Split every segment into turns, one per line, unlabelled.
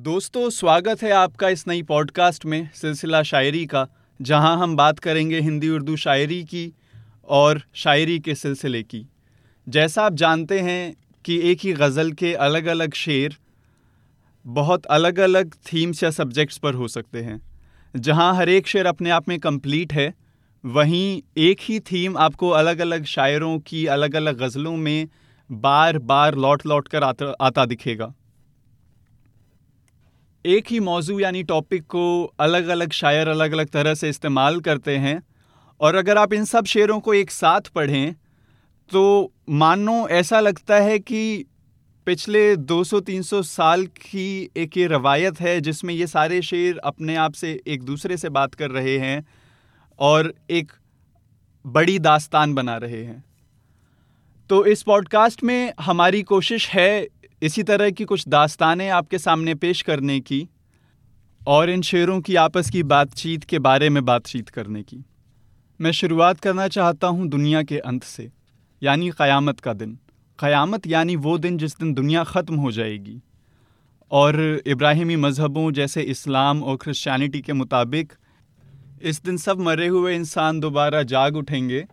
दोस्तों, स्वागत है आपका इस नई पॉडकास्ट में, सिलसिला शायरी का, जहाँ हम बात करेंगे हिंदी उर्दू शायरी की और शायरी के सिलसिले की। जैसा आप जानते हैं कि एक ही गज़ल के अलग अलग शेर बहुत अलग अलग थीम्स या सब्जेक्ट्स पर हो सकते हैं, जहाँ हर एक शेर अपने आप में कंप्लीट है, वहीं एक ही थीम आपको अलग अलग शायरों की अलग अलग गज़लों में बार बार लौट लौट कर आता आता दिखेगा। एक ही मौजू यानी टॉपिक को अलग अलग शायर अलग अलग तरह से इस्तेमाल करते हैं और अगर आप इन सब शेरों को एक साथ पढ़ें तो मानो ऐसा लगता है कि पिछले 200-300 साल की एक ये रवायत है जिसमें ये सारे शेर अपने आप से एक दूसरे से बात कर रहे हैं और एक बड़ी दास्तान बना रहे हैं। तो इस पॉडकास्ट में हमारी कोशिश है इसी तरह की कुछ दास्तानें आपके सामने पेश करने की और इन शेरों की आपस की बातचीत के बारे में बातचीत करने की। मैं शुरुआत करना चाहता हूँ दुनिया के अंत से, यानी क़यामत का दिन। क़यामत यानी वो दिन जिस दिन दुनिया ख़त्म हो जाएगी। और इब्राहिमी मज़हबों जैसे इस्लाम और क्रिश्चियनिटी के मुताबिक इस दिन सब मरे हुए इंसान दोबारा जाग उठेंगे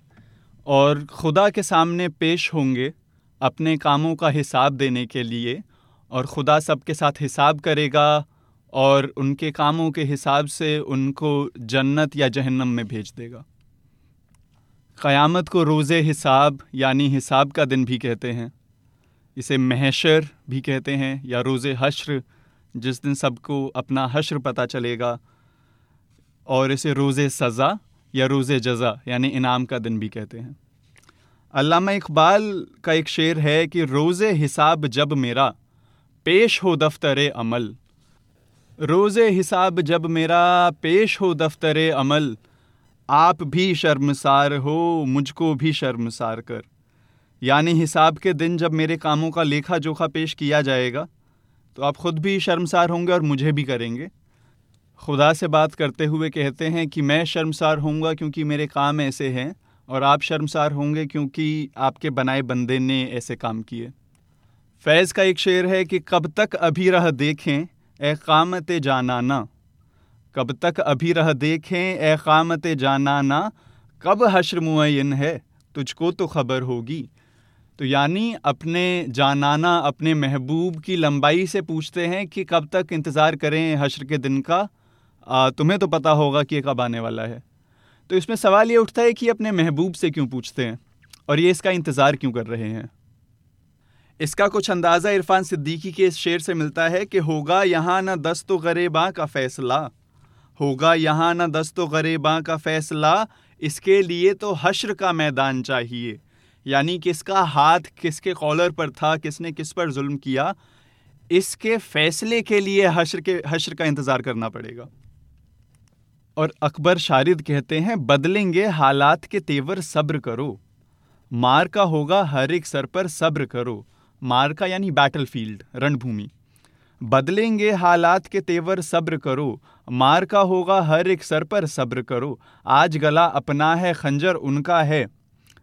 और खुदा के सामने पेश होंगे अपने कामों का हिसाब देने के लिए और खुदा सबके साथ हिसाब करेगा और उनके कामों के हिसाब से उनको जन्नत या जहन्नम में भेज देगा। क़यामत को रोज़े हिसाब यानी हिसाब का दिन भी कहते हैं। इसे महशर भी कहते हैं या रोज़े हश्र, जिस दिन सबको अपना हश्र पता चलेगा। और इसे रोज़े सज़ा या रोज़े जज़ा यानी इनाम का दिन भी कहते हैं। अल्लामा इकबाल का एक शेर है कि रोज़े हिसाब जब मेरा, पेश हो दफ्तर अमल। रोज़े हिसाब जब मेरा, पेश हो दफ्तर अमल। आप भी शर्मसार हो, मुझको भी शर्मसार कर। यानी हिसाब के दिन जब मेरे कामों का लेखा जोखा पेश किया जाएगा तो आप ख़ुद भी शर्मसार होंगे और मुझे भी करेंगे। खुदा से बात करते हुए कहते हैं कि मैं शर्मसार होऊँगा क्योंकि मेरे काम ऐसे हैं और आप शर्मसार होंगे क्योंकि आपके बनाए बंदे ने ऐसे काम किए। फैज़ का एक शेर है कि कब तक अभी रह देखें ए क़ामत जानाना। कब तक अभी रह देखें ए क़ामत जानाना। कब हश्र मुन है तुझको तो खबर होगी। तो यानी अपने जानाना अपने महबूब की लंबाई से पूछते हैं कि कब तक इंतज़ार करें हश्र के दिन का। आ, तुम्हें तो पता होगा कि कब आने वाला है। तो इसमें सवाल ये उठता है कि अपने महबूब से क्यों पूछते हैं? और ये इसका इंतज़ार क्यों कर रहे हैं? इसका कुछ अंदाज़ा इरफान सिद्दीकी के इस शेर से मिलता है कि होगा यहाँ न दस्त गरेबा का फ़ैसला। होगा यहाँ न दस्त गरेबा का फ़ैसला, इसके लिए तो हश्र का मैदान चाहिए। यानी किसका हाथ किसके कॉलर पर था, किसने किस पर जुल्म किया, इसके फ़ैसले के लिए हश्र के, हश्र का इंतज़ार करना पड़ेगा। और अकबर शारिद कहते हैं, बदलेंगे हालात के तेवर सब्र करो। मार का होगा हर एक सर पर सब्र करो। मार का यानी बैटल फ़ील्ड रणभूमि। बदलेंगे हालात के तेवर सब्र करो। मार का होगा हर एक सर पर सब्र करो। आज गला अपना है, खंजर उनका है।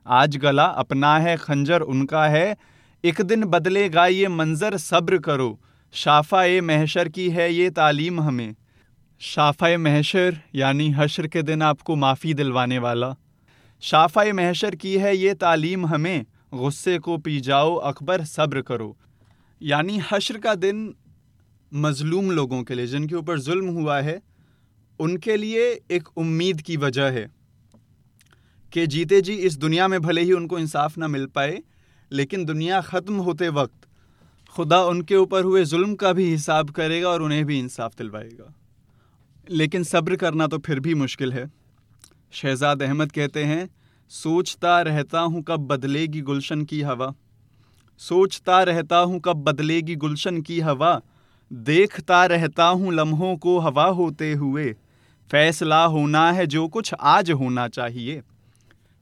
आज गला अपना है, खंजर उनका है। एक दिन बदलेगा ये मंजर, सब्र करो। शाफा ए महशर की है ये तालीम हमें। शाफ़ा महशर, यानी हशर के दिन आपको माफ़ी दिलवाने वाला। शाफ़ा महशर की है ये तालीम हमें, गुस्से को पी जाओ, अकबर सब्र करो। यानी हशर का दिन मज़लूम लोगों के लिए, जिनके ऊपर जुल्म हुआ है, उनके लिए एक उम्मीद की वजह है कि जीते जी इस दुनिया में भले ही उनको इंसाफ ना मिल पाए, लेकिन दुनिया ख़त्म होते वक्त खुदा उनके ऊपर हुए जुल्म का भी हिसाब करेगा और उन्हें भी इंसाफ दिलवाएगा। लेकिन सब्र करना तो फिर भी मुश्किल है। शहजाद अहमद कहते हैं, सोचता रहता हूँ कब बदलेगी गुलशन की हवा। सोचता रहता हूँ कब बदलेगी गुलशन की हवा। देखता रहता हूँ लम्हों को हवा होते हुए। फैसला होना है जो कुछ आज होना चाहिए।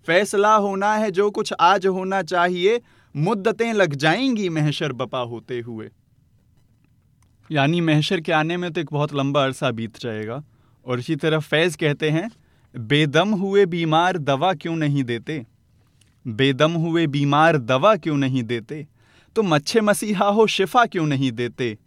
फैसला होना है जो कुछ आज होना चाहिए। मुद्दतें लग जाएँगी, महशर बपा होते हुए। यानी महशर के आने में तो एक बहुत लंबा अरसा बीत जाएगा। और इसी तरह फैज़ कहते हैं, बेदम हुए बीमार दवा क्यों नहीं देते? बेदम हुए बीमार दवा क्यों नहीं देते? तो मच्छे मसीहा हो, शिफा क्यों नहीं देते?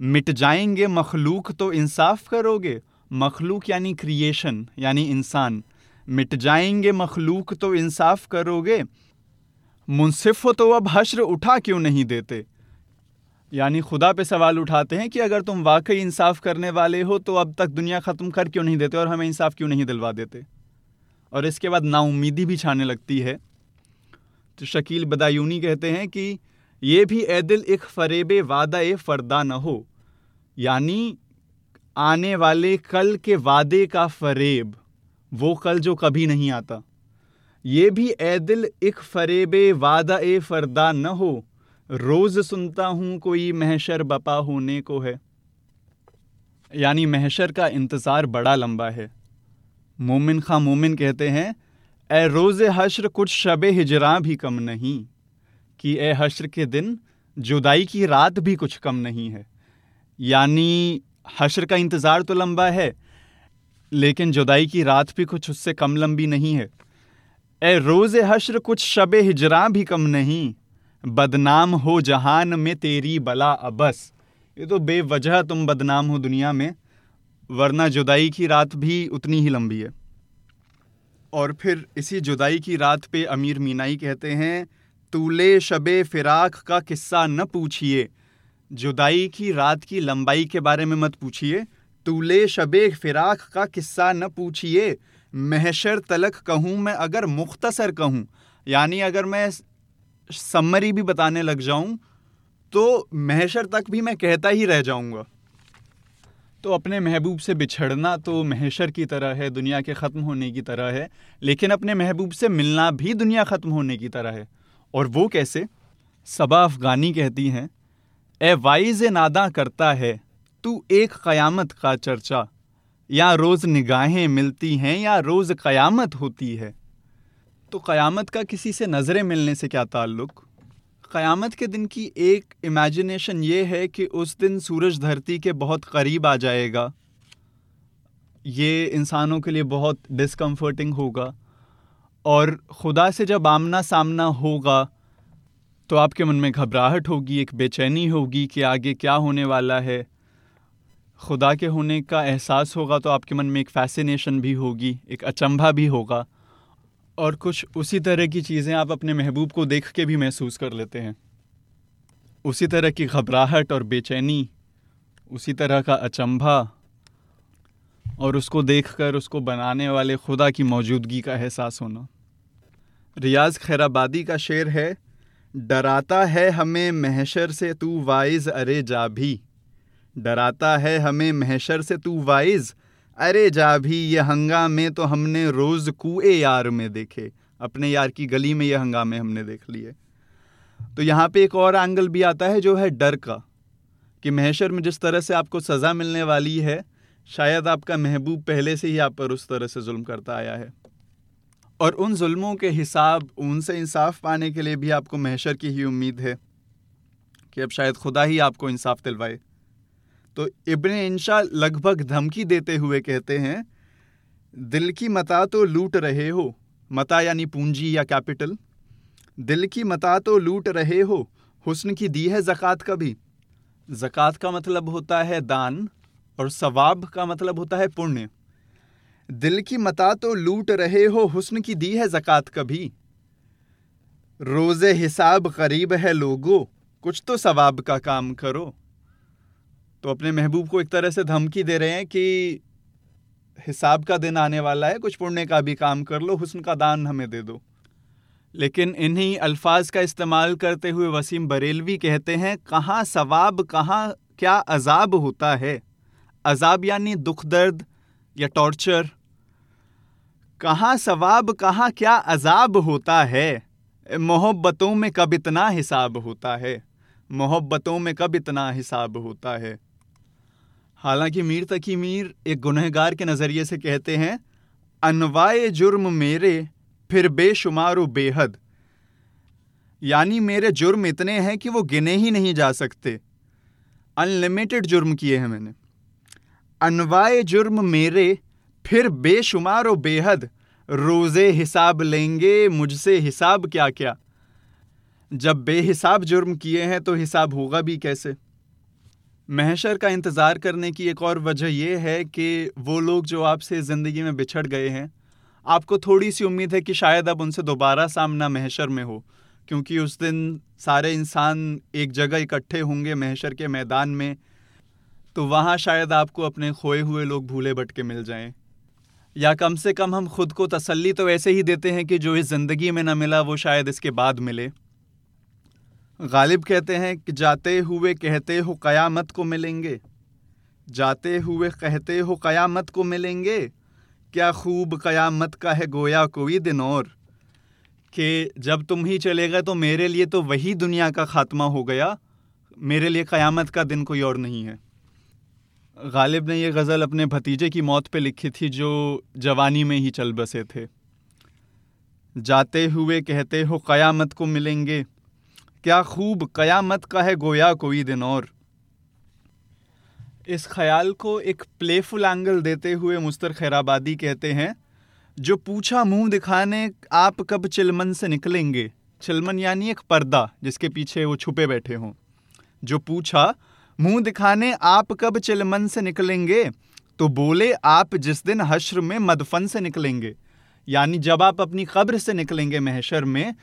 मिट जाएँगे मखलूक तो इंसाफ करोगे। मखलूक यानी क्रिएशन यानी इंसान। मिट जाएँगे मखलूक तो इंसाफ करोगे। मुनसिफ हो तो अब हश्र उठा क्यों नहीं देते? यानी खुदा पे सवाल उठाते हैं कि अगर तुम वाकई इंसाफ करने वाले हो तो अब तक दुनिया ख़त्म कर क्यों नहीं देते और हमें इंसाफ क्यों नहीं दिलवा देते? और इसके बाद नाउमीदी भी छाने लगती है। तो शकील बदायूनी कहते हैं कि ये भी ए दिल एक फरेब वादा ए फरदा न हो। यानी आने वाले कल के वादे का फरेब, वो कल जो कभी नहीं आता। ये भी ए दिल एक फरेब वादा ए फरदा न हो। रोज सुनता हूँ कोई महशर बपा होने को है। यानी महशर का इंतज़ार बड़ा लंबा है। मोमिन खां मोमिन कहते हैं ए रोज़ हश्र कुछ शब हिजरा भी कम नहीं, कि ए हश्र के दिन जुदाई की रात भी कुछ कम नहीं है। यानी हश्र का इंतज़ार तो लंबा है, लेकिन जुदाई की रात भी कुछ उससे कम लंबी नहीं है। ए रोज़ हश्र कुछ शब हिजरा भी कम नहीं बदनाम हो जहान में तेरी बला अबस। ये तो बेवजह तुम बदनाम हो दुनिया में, वरना जुदाई की रात भी उतनी ही लंबी है। और फिर इसी जुदाई की रात पे अमीर मीनाई कहते हैं, तूले शबे फिराक का किस्सा न पूछिए। जुदाई की रात की लंबाई के बारे में मत पूछिए। तूले शबे फिराक का किस्सा न पूछिए। महशर तलक कहूँ मैं अगर मुख्तसर कहूँ, यानी अगर मैं समरी भी बताने लग जाऊँ तो महेशर तक भी मैं कहता ही रह जाऊँगा। तो अपने महबूब से बिछड़ना तो महेशर की तरह है, दुनिया के ख़त्म होने की तरह है, लेकिन अपने महबूब से मिलना भी दुनिया ख़त्म होने की तरह है। और वो कैसे? सबा अफ़गानी कहती हैं, ए वाइज नादा करता है, तू एक क़यामत का चर्चा, या रोज़ निगाहें मिलती हैं, या रोज़ क़यामत होती है। तो क़यामत का किसी से नज़रें मिलने से क्या ताल्लुक़? क़यामत के दिन की एक इमेजिनेशन ये है कि उस दिन सूरज धरती के बहुत करीब आ जाएगा। ये इंसानों के लिए बहुत डिसकम्फर्टिंग होगा। और खुदा से जब आमना सामना होगा तो आपके मन में घबराहट होगी, एक बेचैनी होगी कि आगे क्या होने वाला है। खुदा के होने का एहसास होगा तो आपके मन में एक फैसिनेशन भी होगी, एक अचंभा भी होगा। और कुछ उसी तरह की चीज़ें आप अपने महबूब को देख के भी महसूस कर लेते हैं। उसी तरह की घबराहट और बेचैनी, उसी तरह का अचंभा और उसको देखकर उसको बनाने वाले खुदा की मौजूदगी का एहसास होना। रियाज खैराबादी का शेर है, डराता है हमें महशर से तू वाइज, अरे जा भी डराता है हमें महशर से तू वाइज अरे जा भी ये हंगामे तो हमने रोज़ कुए यार में देखे। अपने यार की गली में ये हंगामे हमने देख लिए। तो यहाँ पे एक और एंगल भी आता है जो है डर का, कि महशर में जिस तरह से आपको सज़ा मिलने वाली है, शायद आपका महबूब पहले से ही आप पर उस तरह से जुल्म करता आया है। और उन जुल्मों के हिसाब, उनसे इंसाफ पाने के लिए भी आपको महशर की ही उम्मीद है, कि अब शायद खुदा ही आपको इंसाफ दिलवाए। तो इब्न इंशा लगभग धमकी देते हुए कहते हैं, दिल की मता तो लूट रहे हो, मता यानी पूंजी या कैपिटल। दिल की मता तो लूट रहे हो, हुस्न की दी है ज़क़़त कभी। ज़क़़त का मतलब होता है दान और सवाब का मतलब होता है पुण्य। दिल की मता तो लूट रहे हो, हुस्न की दी है ज़क़़त कभी। रोज़े हिसाब करीब है लोगो, कुछ तो सवाब का काम करो। तो अपने महबूब को एक तरह से धमकी दे रहे हैं कि हिसाब का दिन आने वाला है, कुछ पुण्य का भी काम कर लो, हुस्न का दान हमें दे दो। लेकिन इन्हीं अल्फाज का इस्तेमाल करते हुए वसीम बरेलवी कहते हैं, कहाँ सवाब, कहाँ क्या अजाब होता है? अजाब यानी दुख दर्द या टॉर्चर। कहाँ सवाब, कहाँ क्या अजाब होता है? मोहब्बतों में कब इतना हिसाब होता है? मोहब्बतों में कब इतना हिसाब होता है? हालाँकि मीर तकी मीर एक गुनहगार के नज़रिए से कहते हैं, अनवाए जुर्म मेरे, फिर बेशुमार बेहद। यानी मेरे जुर्म इतने हैं कि वो गिने ही नहीं जा सकते। अनलिमिटेड जुर्म किए हैं मैंने। अनवाए जुर्म मेरे, फिर बेशुमार बेहद। रोज़े हिसाब लेंगे, मुझसे हिसाब क्या क्या जब बेहिसाब जुर्म किए हैं तो हिसाब होगा भी कैसे? महशर का इंतज़ार करने की एक और वजह यह है कि वो लोग जो आपसे ज़िंदगी में बिछड़ गए हैं, आपको थोड़ी सी उम्मीद है कि शायद अब उनसे दोबारा सामना महशर में हो, क्योंकि उस दिन सारे इंसान एक जगह इकट्ठे होंगे महशर के मैदान में तो वहाँ शायद आपको अपने खोए हुए लोग भूले भटके मिल जाएँ। या कम से कम हम खुद को तसल्ली तो ऐसे ही देते हैं कि जो इस ज़िंदगी में ना मिला वो शायद इसके बाद मिले। गालिब कहते हैं कि जाते हुए कहते हो क़यामत को मिलेंगे। जाते हुए कहते हो क़यामत को मिलेंगे। क्या खूब क़यामत का है गोया कोई दिन और? कि जब तुम ही चले गए तो मेरे लिए तो वही दुनिया का ख़ात्मा हो गया। मेरे लिए क़यामत का दिन कोई और नहीं है। गालिब ने यह गज़ल अपने भतीजे की मौत पे लिखी थी, जो जवानी में ही चल बसे थे। जाते हुए कहते हो क़यामत को मिलेंगे। क्या खूब क़यामत का है गोया कोई दिन और? इस ख्याल को एक प्लेफुल एंगल देते हुए मुस्तर खैराबादी कहते हैं, जो पूछा मुँह दिखाने आप कब चिलमन से निकलेंगे? चिलमन यानी एक पर्दा, जिसके पीछे वो छुपे बैठे हों। जो पूछा, मुँह दिखाने आप कब चिलमन से निकलेंगे? तो बोले, आप जिस दिन हश्र में मदफन से निकलेंगे, यानी जब आप अपनी कब्र से निकलेंगे महशर में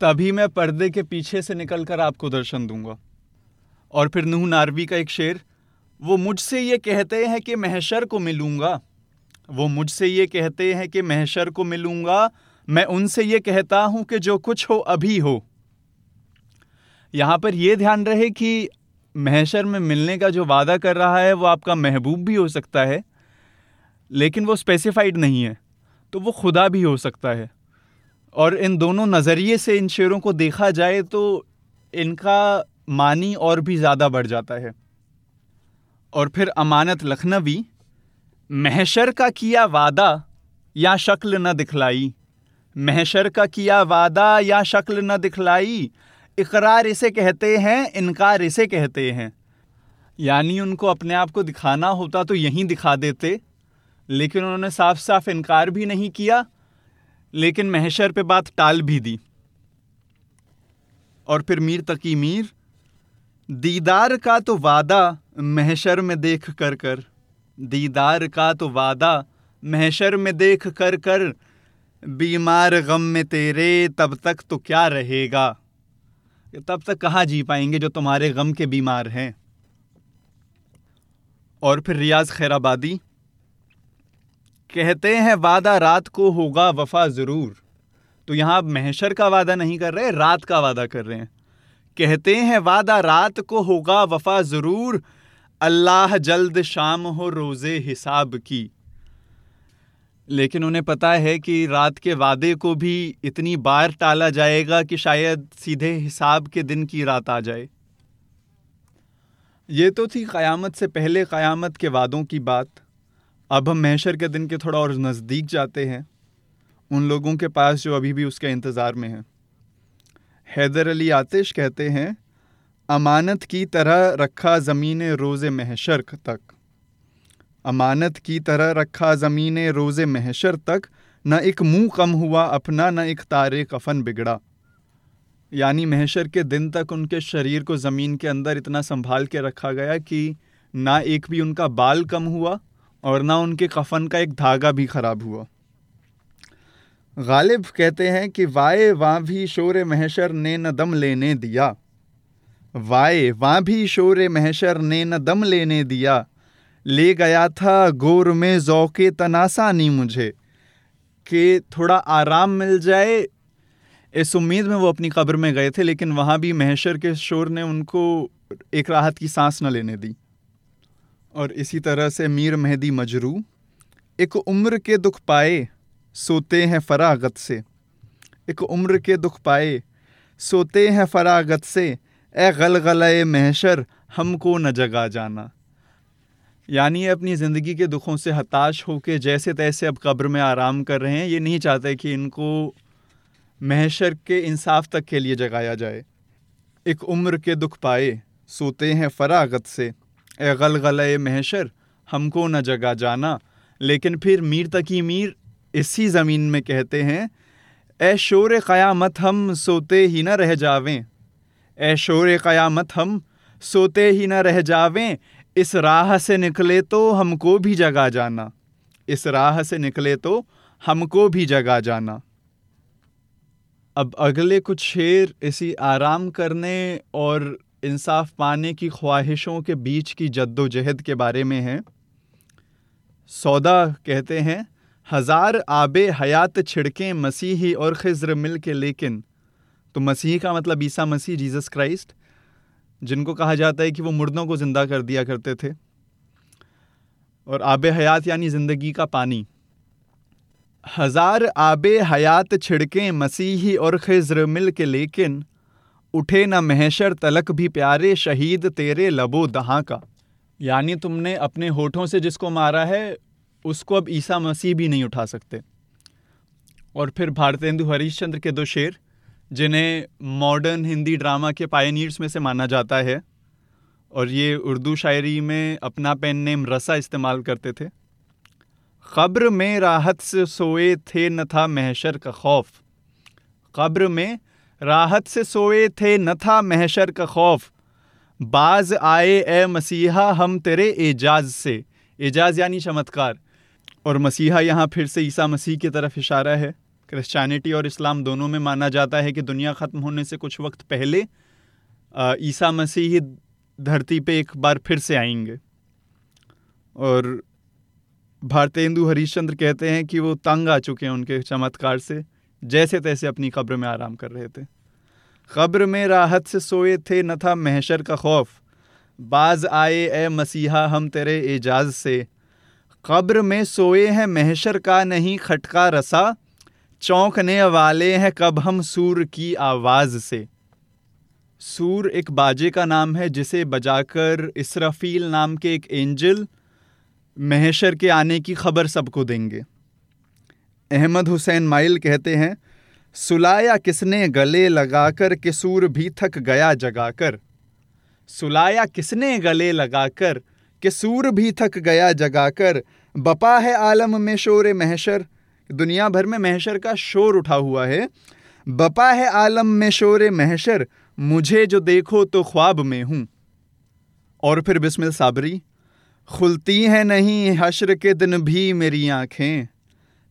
तभी मैं पर्दे के पीछे से निकलकर आपको दर्शन दूँगा। और फिर नूह नारवी का एक शेर, वो मुझसे ये कहते हैं कि महशर को मिलूँगा। वो मुझसे ये कहते हैं कि महशर को मिलूँगा। मैं उनसे ये कहता हूँ कि जो कुछ हो अभी हो। यहाँ पर यह ध्यान रहे कि महशर में मिलने का जो वादा कर रहा है, वो आपका महबूब भी हो सकता है, लेकिन वो स्पेसिफाइड नहीं है तो वो खुदा भी हो सकता है। और इन दोनों नज़रिए से इन शेरों को देखा जाए तो इनका मानी और भी ज़्यादा बढ़ जाता है। और फिर अमानत लखनवी, महशर का किया वादा या शक्ल न दिखलाई, महशर का किया वादा या शक्ल न दिखलाई, इकरार इसे कहते हैं, इनकार इसे कहते हैं। यानी उनको अपने आप को दिखाना होता तो यहीं दिखा देते, लेकिन उन्होंने साफ़ साफ़ इनकार भी नहीं किया लेकिन महशर पे बात टाल भी दी। और फिर मीर तकी मीर, दीदार का तो वादा महशर में देख कर कर, दीदार का तो वादा महशर में देख कर कर, बीमार गम में तेरे तब तक तो क्या रहेगा? तब तक कहाँ जी पाएँगे जो तुम्हारे गम के बीमार हैं? और फिर रियाज खैराबादी कहते हैं वादा रात को होगा वफा ज़रूर। तो यहाँ महशर का वादा नहीं कर रहे, रात का वादा कर रहे हैं। कहते हैं वादा रात को होगा वफा ज़रूर, अल्लाह जल्द शाम हो रोज़े हिसाब की। लेकिन उन्हें पता है कि रात के वादे को भी इतनी बार टाला जाएगा कि शायद सीधे हिसाब के दिन की रात आ जाए। ये तो थी क़यामत से पहले क़यामत के वादों की बात। अब हम महशर के दिन के थोड़ा और नज़दीक जाते हैं। उन लोगों के पास जो अभी भी उसके इंतज़ार में हैं। हैदर अली आतिश कहते हैं, अमानत की तरह रखा ज़मीन रोज़ महशर तक। अमानत की तरह रखा ज़मीन रोज़ महशर तक न एक मुँह कम हुआ, अपना न एक तारे कफन बिगड़ा। यानी महशर के दिन तक उनके शरीर को ज़मीन के अंदर इतना संभाल के रखा गया कि ना एक भी उनका बाल कम हुआ और ना उनके कफन का एक धागा भी ख़राब हुआ। गालिब कहते हैं कि वाए वहाँ भी शोर महशर ने न दम लेने दिया। वाए वहाँ भी शोर महशर ने न दम लेने दिया। ले गया था गोर में जौके तनासानी मुझे। कि थोड़ा आराम मिल जाए। इस उम्मीद में वो अपनी कब्र में गए थे, लेकिन वहाँ भी महशर के शोर ने उनको एक राहत की सांस न लेने दी। और इसी तरह से मीर मेहदी मजरू, एक उम्र के दुख पाए, सोते हैं फरागत से। एक उम्र के दुख पाए, सोते हैं फरागत से। ए गल गलगले महशर, हमको न जगा जाना। यानी अपनी ज़िंदगी के दुखों से हताश होकर जैसे तैसे अब कब्र में आराम कर रहे हैं, ये नहीं चाहते कि इनको महशर के इंसाफ तक के लिए जगाया जाए। एक उम्र के दुख पाए, सोते हैं फरागत से। ए गल गल ए महशर, हमको न जगा जाना। लेकिन फिर मीर तकी मीर इसी ज़मीन में कहते हैं, ए शोर क़यामत हम सोते ही न रह जावें। ए शोर क़यामत हम सोते ही न रह जावें। इस राह से निकले तो हमको भी जगा जाना। इस राह से निकले तो हमको भी जगा जाना। अब अगले कुछ शेर इसी आराम करने और इंसाफ पाने की ख्वाहिशों के बीच की जद्दोजहद के बारे में है। सौदा कहते हैं, हज़ार आबे हयात छिड़कें मसीही और खिज्र मिल के लेकिन। तो मसीह का मतलब ईसा मसीह, जीसस क्राइस्ट, जिनको कहा जाता है कि वो मुर्दों को ज़िंदा कर दिया करते थे। और आब हयात यानी ज़िंदगी का पानी। हज़ार आब हयात छिड़कें मसीही और खिज्र मिल के लेकिन। उठे न महशर तलक भी प्यारे शहीद तेरे लबो दहाँ का। यानी तुमने अपने होठों से जिसको मारा है, उसको अब ईसा मसीह भी नहीं उठा सकते। और फिर भारतेंदु हरीशचंद्र के दो शेर, जिन्हें मॉडर्न हिंदी ड्रामा के पायनियर्स में से माना जाता है, और ये उर्दू शायरी में अपना पेन नेम रसा इस्तेमाल करते थे। ख़ब्र में राहत से सोए थे न था महशर का खौफ। ख़ब्र में राहत से सोए थे न था महशर का खौफ। बाज आए, ए मसीहा, हम तेरे एजाज से। एजाज यानी चमत्कार। और मसीहा यहाँ फिर से ईसा मसीह की तरफ़ इशारा है। क्रिश्चियनिटी और इस्लाम दोनों में माना जाता है कि दुनिया ख़त्म होने से कुछ वक्त पहले ईसा मसीह धरती पे एक बार फिर से आएँगे। और भारतेंदु हरिश्चंद्र कहते हैं कि वो तंग आ चुके हैं उनके चमत्कार से। जैसे तैसे अपनी कब्र में आराम कर रहे थे। कब्र में राहत से सोए थे न था महशर का खौफ। बाज आए, ए मसीहा, हम तेरे एजाज से। कब्र में सोए हैं महशर का नहीं खटका रसा। चौंकने वाले हैं कब हम सूर की आवाज़ से। सूर एक बाजे का नाम है, जिसे बजाकर इसराफील नाम के एक एंजल महशर के आने की खबर सबको देंगे। अहमद हुसैन माइल कहते हैं, सुलाया किसने गले लगाकर के सूर भी थक गया जगाकर? सुलाया किसने गले लगाकर के सूर भी थक गया जगाकर? बपा है आलम में शोर महशर। दुनिया भर में महशर का शोर उठा हुआ है। बपा है आलम में शोर महशर, मुझे जो देखो तो ख्वाब में हूँ। और फिर बिस्मिल साबरी, खुलती हैं नहीं हशर के दिन भी मेरी आँखें।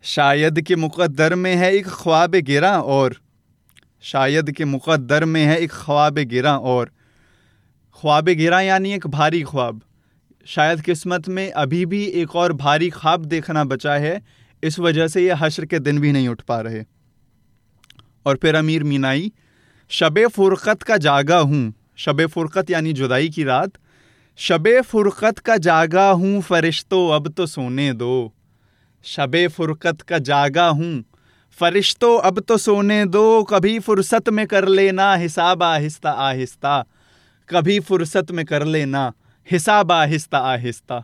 शायद के मुकद्दर में है एक ख्वाब गिरा और, शायद के मुकद्दर में है एक ख्वाब गिरा और। ख्वाब गिरा यानी एक भारी ख्वाब। शायद किस्मत में अभी भी एक और भारी ख्वाब देखना बचा है, इस वजह से ये हशर के दिन भी नहीं उठ पा रहे। और फिर अमीर मीनाई, शब फ़ुरक़त का जागा हूँ। शब फ़ुरक़त यानी जुदाई की रात। शब फ़ुरक़त का जागा हूँ, फ़रिश्तो अब तो सोने दो। शब फ़ुरक़त का जागा हूँ। फ़रिश्तो, अब तो सोने दो, कभी फ़ुर्सत में कर लेना, हिसाब आहिस्ता आहिस्ता। कभी फ़ुर्सत में कर लेना, हिसाब आहिस्ता आहिस्ता।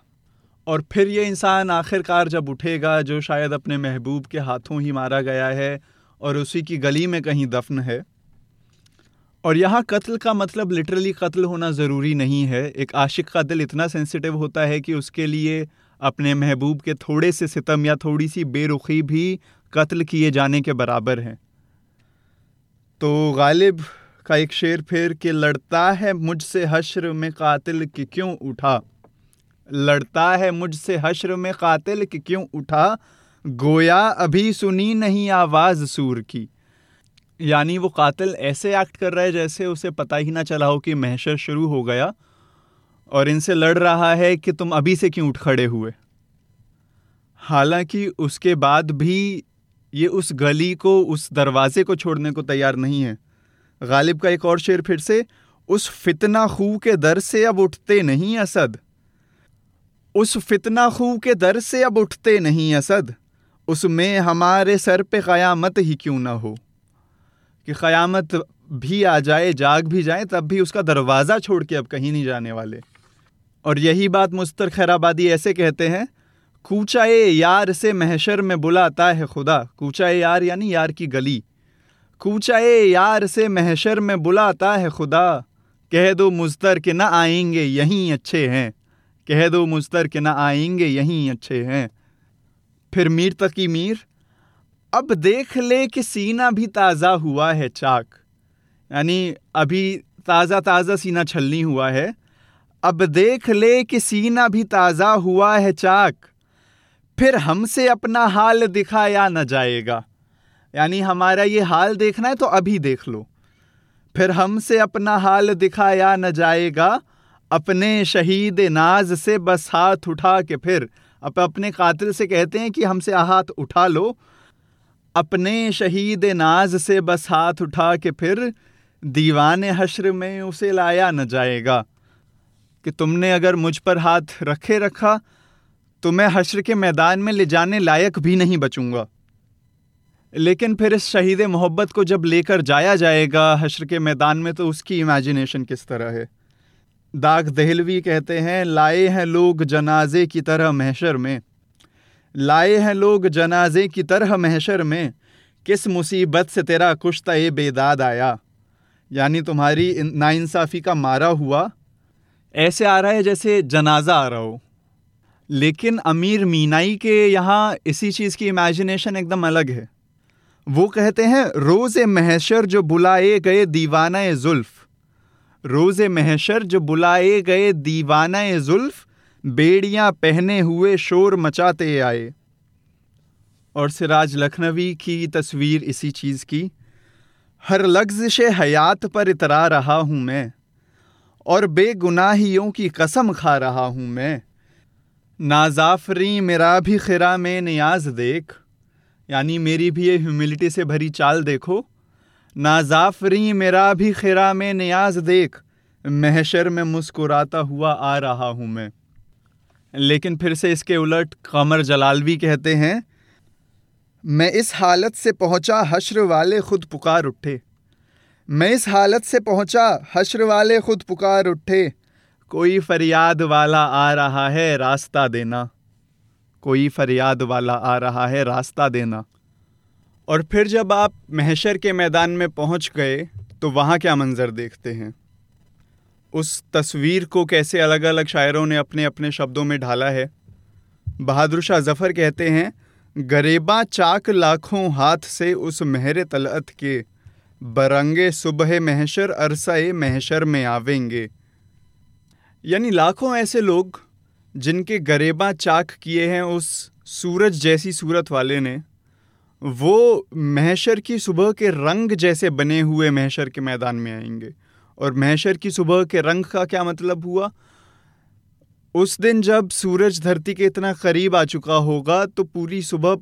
और फिर ये इंसान आखिरकार जब उठेगा, जो शायद अपने महबूब के हाथों ही मारा गया है, और उसी की गली में कहीं दफन है। और यहाँ कत्ल का मतलब लिटरली कत्ल होना ज़रूरी नहीं है। एक आशिक का दिल इतना सेंसिटिव होता है कि उसके लिए अपने महबूब के थोड़े से सितम या थोड़ी सी बेरुखी भी कत्ल किए जाने के बराबर हैं। तो गालिब का एक शेर फिर कि लड़ता है मुझसे हश्र में कातिल कि क्यों उठा? लड़ता है मुझसे हश्र में कातिल कि क्यों उठा? गोया अभी सुनी नहीं आवाज़ सूर की। यानी वो कातिल ऐसे एक्ट कर रहा है जैसे उसे पता ही ना चला हो कि महशर शुरू हो गया। और इनसे लड़ रहा है कि तुम अभी से क्यों उठ खड़े हुए? हालाँकि उसके बाद भी ये उस गली को, उस दरवाजे को छोड़ने को तैयार नहीं है। गालिब का एक और शेर फिर से, उस फितना खू के दर से अब उठते नहीं, असद। उस फितना खू के दर से अब उठते नहीं, असद। उसमें हमारे सर पे क़यामत ही क्यों ना हो? कि क़यामत भी आ जाए, जाग भी जाए, तब भी उसका दरवाज़ा छोड़ के अब कहीं नहीं जाने वाले। और यही बात मुस्तर खैराबादी ऐसे कहते हैं, कूचाए यार से महशर में बुलाता है खुदा। कूचाए यार यानी यार की गली। कूचाए यार से महशर में बुलाता है खुदा। कह दो मुस्तर के ना आएँगे यहीं अच्छे हैं। कह दो मुस्तर के ना आएँगे यहीं अच्छे हैं। फिर मीर तकी मीर, अब देख ले कि सीना भी ताज़ा हुआ है चाक। यानी अभी ताज़ा ताज़ा सीना छलनी हुआ है। अब देख ले कि सीना भी ताज़ा हुआ है चाक। फिर हमसे अपना हाल दिखाया न जाएगा। यानी हमारा ये हाल देखना है तो अभी देख लो। फिर हमसे अपना हाल दिखाया न जाएगा, अपने शहीद नाज से बस हाथ उठा के फिर। अब अपने कातिल से कहते हैं कि हमसे हाथ उठा लो। अपने शहीद नाज से बस हाथ उठा के फिर, दीवान हश्र में उसे लाया न जाएगा। कि तुमने अगर मुझ पर हाथ रखे रखा तो मैं हश्र के मैदान में ले जाने लायक भी नहीं बचूँगा। लेकिन फिर इस शहीद मोहब्बत को जब लेकर जाया जाएगा हश्र के मैदान में तो उसकी इमेजिनेशन किस तरह है? दाग दहलवी कहते हैं, लाए हैं लोग जनाजे की तरह महशर में। लाए हैं लोग जनाजे की तरह महशर में। किस मुसीबत से तेरा कुश्ता ये बेदाद आया? यानी तुम्हारी नाइंसाफ़ी का मारा हुआ ऐसे आ रहा है जैसे जनाजा आ रहा हो। लेकिन अमीर मीनाई के यहाँ इसी चीज़ की इमेजिनेशन एकदम अलग है। वो कहते हैं, रोज़ महशर जो बुलाए गए दीवाना जुल्फ़। रोज़ महशर जो बुलाए गए दीवाना जुल्फ़, बेड़ियाँ पहने हुए शोर मचाते आए। और सिराज लखनवी की तस्वीर इसी चीज़ की, हर लफ्ज़ हयात पर इतरा रहा हूँ मैं। और बेगुनाहियों की कसम खा रहा हूँ मैं। नाजाफरी मेरा भी खिरा में नियाज देख। यानी मेरी भी ये ह्यूमिलिटी से भरी चाल देखो। नाजाफरी मेरा भी खिरा में नियाज देख। महशर में मुस्कुराता हुआ आ रहा हूँ मैं। लेकिन फिर से इसके उलट कमर जलालवी कहते हैं, मैं इस हालत से पहुँचा हश्र वाले खुद पुकार उठे। मैं इस हालत से पहुँचा, हश्र वाले खुद पुकार उठे। कोई फरियाद वाला आ रहा है, रास्ता देना। कोई फरियाद वाला आ रहा है, रास्ता देना। और फिर जब आप महशर के मैदान में पहुँच गए तो वहाँ क्या मंज़र देखते हैं? उस तस्वीर को कैसे अलग अलग शायरों ने अपने अपने शब्दों में ढाला है? बहादुर शाह जफ़र कहते हैं, गरेबा चाक लाखों हाथ से उस महर तलअत के बरंगे सुबह महशर, अरसाए महशर में आवेंगे। यानी लाखों ऐसे लोग, जिनके गरेबा चाक किए हैं उस सूरज जैसी सूरत वाले ने, वो महशर की सुबह के रंग जैसे बने हुए महशर के मैदान में आएँगे। और महशर की सुबह के रंग का क्या मतलब हुआ? उस दिन जब सूरज धरती के इतना करीब आ चुका होगा तो पूरी सुबह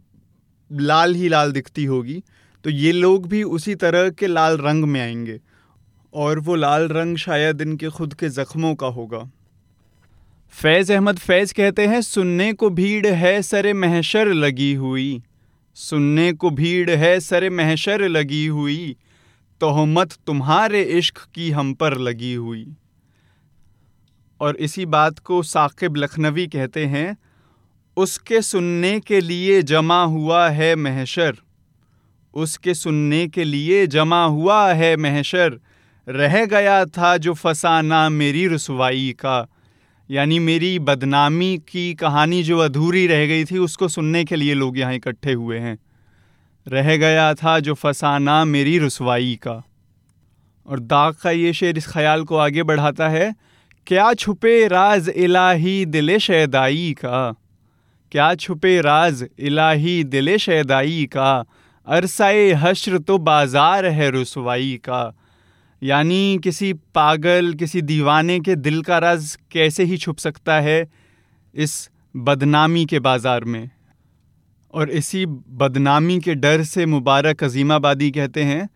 लाल ही लाल दिखती होगी। तो ये लोग भी उसी तरह के लाल रंग में आएँगे। और वो लाल रंग शायद इनके खुद के ज़ख्मों का होगा। फैज़ अहमद फैज़ कहते हैं, सुनने को भीड़ है, सरे महशर लगी हुई। सुनने को भीड़ है, सरे महशर लगी हुई। तोहमत तुम्हारे इश्क की हम पर लगी हुई। और इसी बात को साकिब लखनवी कहते हैं, उसके सुनने के लिए जमा हुआ है महशर। उसके सुनने के लिए जमा हुआ है महशर। रह गया था जो फसाना मेरी रसवाई का। यानी मेरी बदनामी की कहानी जो अधूरी रह गई थी, उसको सुनने के लिए लोग यहाँ इकट्ठे हुए हैं। रह गया था जो फसाना मेरी रसवाई का। और दाग का ये शेर इस ख्याल को आगे बढ़ाता है, क्या छुपे राज इलाही दिल शैदाई का? क्या छुपे राज इलाही दिल शैदाई का? अरसाए हश्र तो बाज़ार है रसवाई का। यानी किसी पागल, किसी दीवाने के दिल का राज कैसे ही छुप सकता है इस बदनामी के बाज़ार में? और इसी बदनामी के डर से मुबारक अजीमाबादी कहते हैं,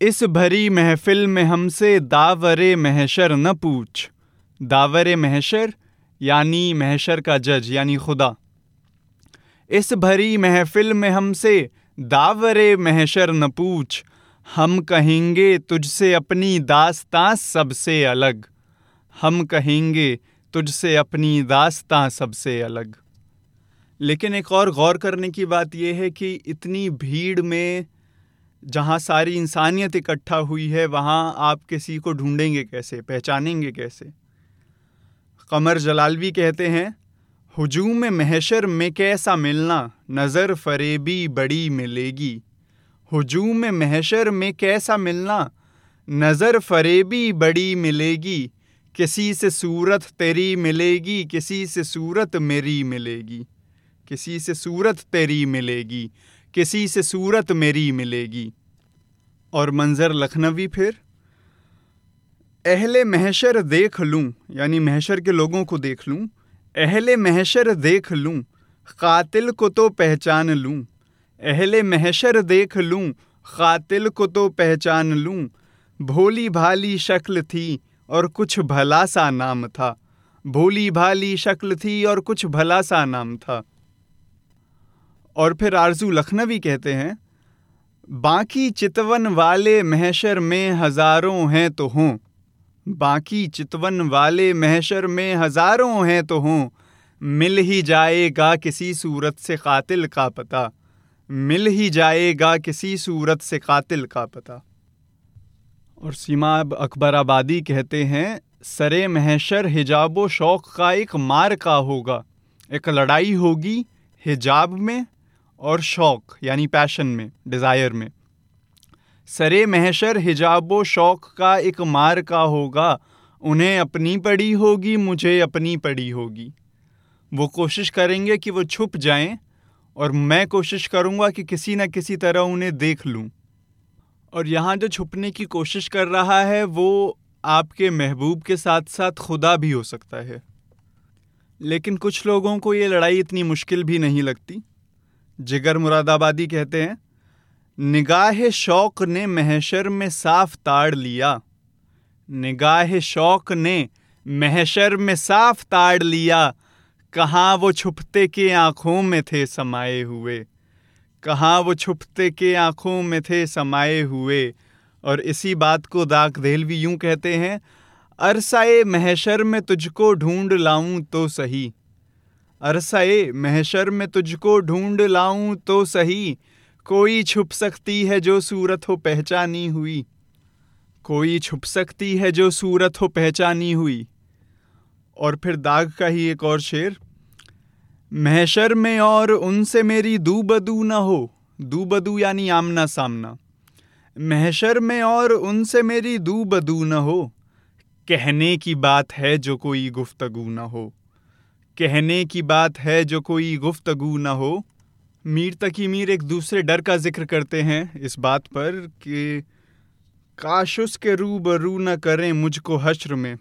इस भरी महफिल में हमसे दावर महशर न पूछ। दावर महशर, यानी महशर का जज, यानी खुदा। इस भरी महफिल में हमसे दावरे महशर न पूछ, हम कहेंगे तुझसे अपनी दास्तां सबसे अलग। हम कहेंगे तुझसे अपनी दास्तां सबसे अलग। लेकिन एक और गौर करने की बात यह है कि इतनी भीड़ में जहाँ सारी इंसानियत इकट्ठा हुई है, वहाँ आप किसी को ढूंढेंगे कैसे, पहचानेंगे कैसे? कमर जलालवी कहते हैं हुजूम महशर में कैसा मिलना, नज़र फरेबी बड़ी मिलेगी। हुजूम महशर में कैसा मिलना, नज़र फरेबी बड़ी मिलेगी। किसी से सूरत तेरी मिलेगी, किसी से सूरत मेरी मिलेगी। किसी से सूरत तेरी मिलेगी, किसी से सूरत मेरी मिलेगी। और मंज़र लखनवी फिर? अहले महशर देख लूँ, यानी महशर के लोगों को देख लूँ अहले महशर देख लूँ, कातिल को तो पहचान लूँ। अहले महशर देख लूँ, कातिल को तो पहचान लूँ। भोली भाली शक्ल थी और कुछ भला सा नाम था। भोली भाली शक्ल थी और कुछ भला सा नाम था। और फिर आरज़ू लखनवी कहते हैं, बाकी चितवन वाले महशर में हज़ारों हैं तो हों। बाकी चितवन वाले महशर में हज़ारों हैं तो हों। मिल ही जाएगा किसी सूरत से कातिल का पता। मिल ही जाएगा किसी सूरत से कातिल का पता। और सीमा अब अकबर आबादी कहते हैं, सरे महशर हिजाब व शौक़ का एक मार का होगा। एक लड़ाई होगी हिजाब में और शौक़, यानी पैशन में, डिज़ायर में। सरे महशर हिजाब शौक़ का एक मार का होगा। उन्हें अपनी पड़ी होगी, मुझे अपनी पड़ी होगी। वो कोशिश करेंगे कि वो छुप जाएँ और मैं कोशिश करूँगा कि किसी न किसी तरह उन्हें देख लूँ। और यहाँ जो छुपने की कोशिश कर रहा है, वो आपके महबूब के साथ साथ खुदा भी हो सकता है। लेकिन कुछ लोगों को ये लड़ाई इतनी मुश्किल भी नहीं लगती। जिगर मुरादाबादी कहते हैं निगाह शौक ने महशर में साफ़ ताड़ लिया। निगाह शौक ने महशर में साफ़ ताड़ लिया। कहाँ वो छुपते के आँखों में थे समाये हुए। कहाँ वो छुपते के आँखों में थे समाये हुए। और इसी बात को दाक देलवी यूँ कहते हैं, अरसाए महशर में तुझको ढूंढ लाऊं तो सही। अरसाए महशर में तुझको ढूंढ लाऊं तो सही। कोई छुप सकती है जो सूरत हो पहचानी हुई। कोई छुप सकती है जो सूरत हो पहचानी हुई। और फिर दाग का ही एक और शेर, महशर में और उनसे मेरी दू बदू न हो। दू बदू यानी आमना सामना। महशर में और उनसे मेरी दू बदू न हो। कहने की बात है जो कोई गुफ्तगु न हो। कहने की बात है जो कोई गुफ्तगु न हो। मीर तकी मीर एक दूसरे डर का ज़िक्र करते हैं इस बात पर कि काश उसके रू बरू न करें मुझको हश्र में।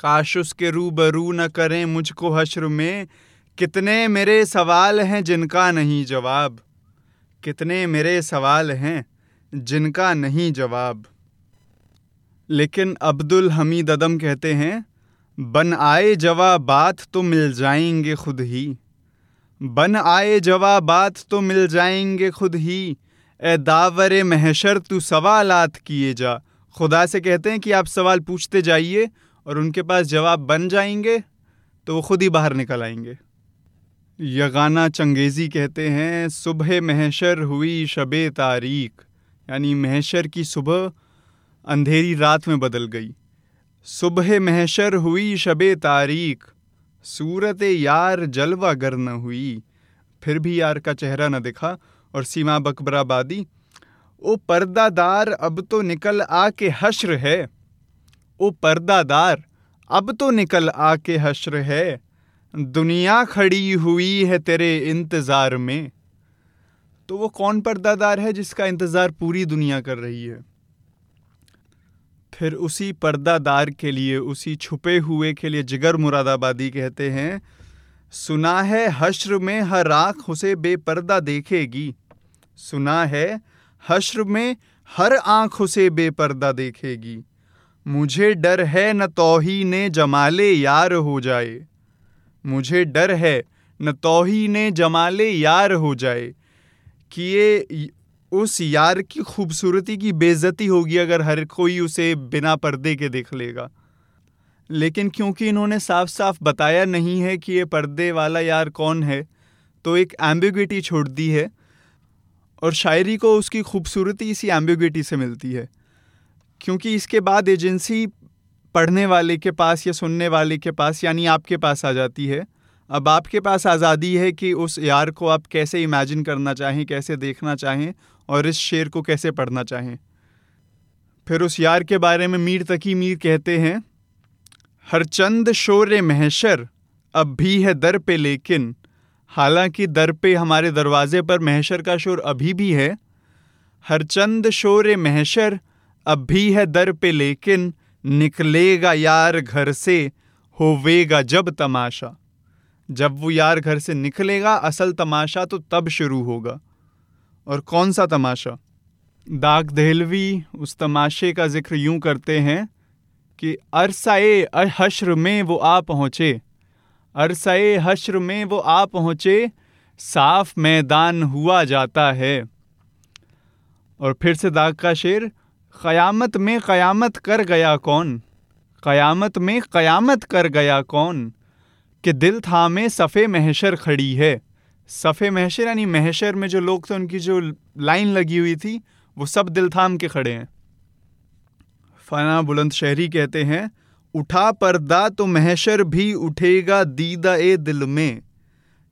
काश उसके रू बरू न करें मुझको हश्र में। कितने मेरे सवाल हैं जिनका नहीं जवाब। कितने मेरे सवाल हैं जिनका नहीं जवाब। लेकिन अब्दुल हमीद अदम कहते हैं, बन आए जवाबात तो मिल जाएँगे खुद ही। बन आए जवाबात तो मिल जाएँगे खुद ही। ए दावर महशर, तू सवालात किए जा। खुदा से कहते हैं कि आप सवाल पूछते जाइए और उनके पास जवाब बन जाएँगे तो वो खुद ही बाहर निकल आएँगे। यगाना चंगेज़ी कहते हैं, सुबह महशर हुई शब तारीख। यानी महशर की सुबह अंधेरी रात में बदल गई। सुबह महशर हुई शब तारीख। सूरत यार जलवा गर न हुई। फिर भी यार का चेहरा न दिखा और सीमा बकबराबादी। ओ पर्दादार, अब तो निकल आ के हश्र है। ओ पर्दादार, अब तो निकल आ के हश्र है। दुनिया खड़ी हुई है तेरे इंतज़ार में। तो वो कौन पर्दादार है जिसका इंतज़ार पूरी दुनिया कर रही है? फिर उसी पर्दादार के लिए, उसी छुपे हुए के लिए जिगर मुरादाबादी कहते हैं, सुना है हश्र में हर आँख उसे बेपर्दा देखेगी। सुना है हश्र में हर आँख उसे बेपर्दा देखेगी। मुझे डर है न तोही ने जमाले यार हो जाए। मुझे डर है न तोही ने जमाले यार हो जाए। कि ये उस यार की खूबसूरती की बेज़ती होगी अगर हर कोई उसे बिना पर्दे के देख लेगा। लेकिन क्योंकि इन्होंने साफ़ साफ़ बताया नहीं है कि ये पर्दे वाला यार कौन है तो एक एम्बिग्विटी छोड़ दी है और शायरी को उसकी खूबसूरती इसी एम्बिग्विटी से मिलती है। क्योंकि इसके बाद एजेंसी पढ़ने वाले के पास या सुनने वाले के पास यानी आपके पास आ जाती है। अब आपके पास आज़ादी है कि उस यार को आप कैसे इमेजिन करना चाहें, कैसे देखना चाहें और इस शेर को कैसे पढ़ना चाहें। फिर उस यार के बारे में मीर तकी मीर कहते हैं, हर चंद शोर महशर, अब भी है दर पे लेकिन। हालाँकि दर पे हमारे दरवाजे पर महशर का शोर अभी भी है। हर चंद शोर महशर, अब भी है दर पे लेकिन। निकलेगा यार घर से, होवेगा जब तमाशा। जब वो यार घर से निकलेगा, असल तमाशा तो तब शुरू होगा। और कौन सा तमाशा? दाग दहलवी उस तमाशे का ज़िक्र यूँ करते हैं कि अरसाए हश्र में वो आ पहुँचे। अरसाए हश्र में वो आ पहुँचे, साफ़ मैदान हुआ जाता है। और फिर से दाग का शेर, क़यामत में क़यामत कर गया कौन? क़यामत में क़यामत कर गया कौन? कि दिल थामे सफ़े महशर खड़ी है। सफ़े महशर यानी महशर में जो लोग थे, उनकी जो लाइन लगी हुई थी, वो सब दिल थाम के खड़े हैं। फना बुलंद शहरी कहते हैं, उठा पर्दा तो महशर भी उठेगा दीदा ए दिल में।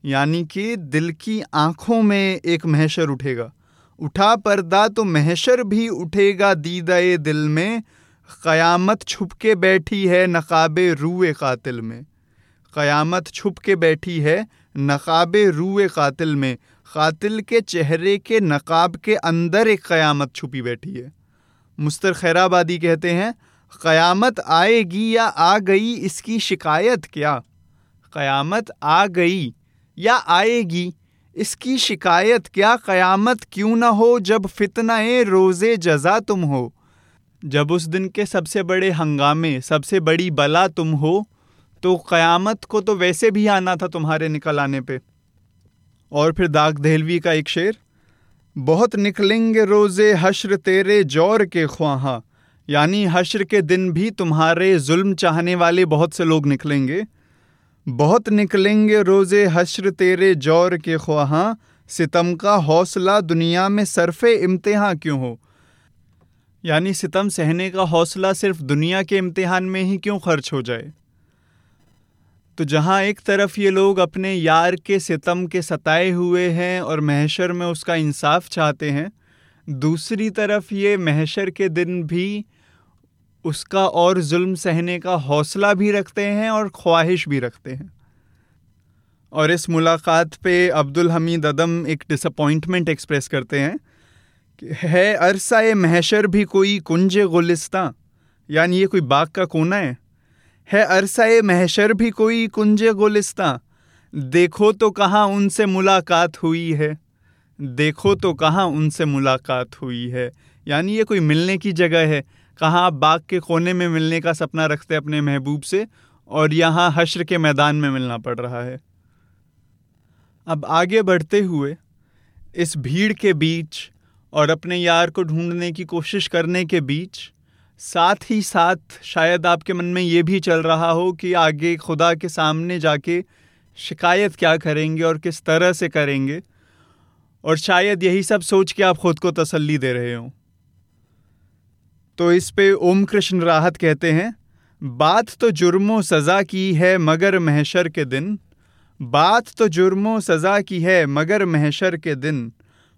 यानी कि दिल की आँखों में एक महशर उठेगा। उठा पर्दा तो महशर भी उठेगा दीदा ए दिल में। क़यामत छुप के बैठी है नकाब रूए कातिल में। क़यामत छुप के बैठी है, नकाब रूए कातिल में। कातिल के चेहरे के नकाब के अंदर एक क़यामत छुपी बैठी है। मुस्तर खैराबादी कहते हैं, क़यामत आएगी या आ गई इसकी शिकायत क्या? क़यामत आ गई या आएगी इसकी शिकायत क्या? क़यामत क्यों ना हो जब फितना रोज़े जजा तुम हो? जब उस दिन के सबसे बड़े हंगामे, सबसे बड़ी बला तुम हो तो क़यामत को तो वैसे भी आना था तुम्हारे निकल आने पे। और फिर दाग दहलवी का एक शेर, बहुत निकलेंगे रोज़े हश्र तेरे जौर के ख्वाहा, यानी हश्र के दिन भी तुम्हारे जुल्म चाहने वाले बहुत से लोग निकलेंगे। बहुत निकलेंगे रोज़े हश्र तेरे जौर के ख्वाहा, सितम का हौसला दुनिया में सरफ़े इम्तिहान क्यों हो? यानी सितम सहने का हौसला सिर्फ़ दुनिया के इम्तिहान में ही क्यों खर्च हो जाए? तो जहाँ एक तरफ़ ये लोग अपने यार के सितम के सताए हुए हैं और महशर में उसका इंसाफ चाहते हैं, दूसरी तरफ़ ये महशर के दिन भी उसका और जुल्म सहने का हौसला भी रखते हैं और ख्वाहिश भी रखते हैं। और इस मुलाकात पे अब्दुल हमीद अदम एक डिसअपॉइंटमेंट एक्सप्रेस करते हैं कि, है अरसा महशर भी कोई कुंज गुलिस्तां यानी ये कोई बाग का कोना है? है अरसाए महशर भी कोई कुंज गुलिस्तां। देखो तो कहाँ उनसे मुलाकात हुई है। देखो तो कहाँ उनसे मुलाकात हुई है। यानी ये कोई मिलने की जगह है। कहाँ आप बाग के कोने में मिलने का सपना रखते अपने महबूब से, और यहाँ हश्र के मैदान में मिलना पड़ रहा है। अब आगे बढ़ते हुए, इस भीड़ के बीच, और अपने यार को ढूँढने की कोशिश करने के बीच साथ ही साथ शायद आपके मन में ये भी चल रहा हो कि आगे खुदा के सामने जाके शिकायत क्या करेंगे और किस तरह से करेंगे। और शायद यही सब सोच के आप खुद को तसल्ली दे रहे हो। तो इस पे ओम कृष्ण राहत कहते हैं, बात तो जुर्मो सज़ा की है मगर महशर के दिन। बात तो जुर्मो सज़ा की है मगर महशर के दिन।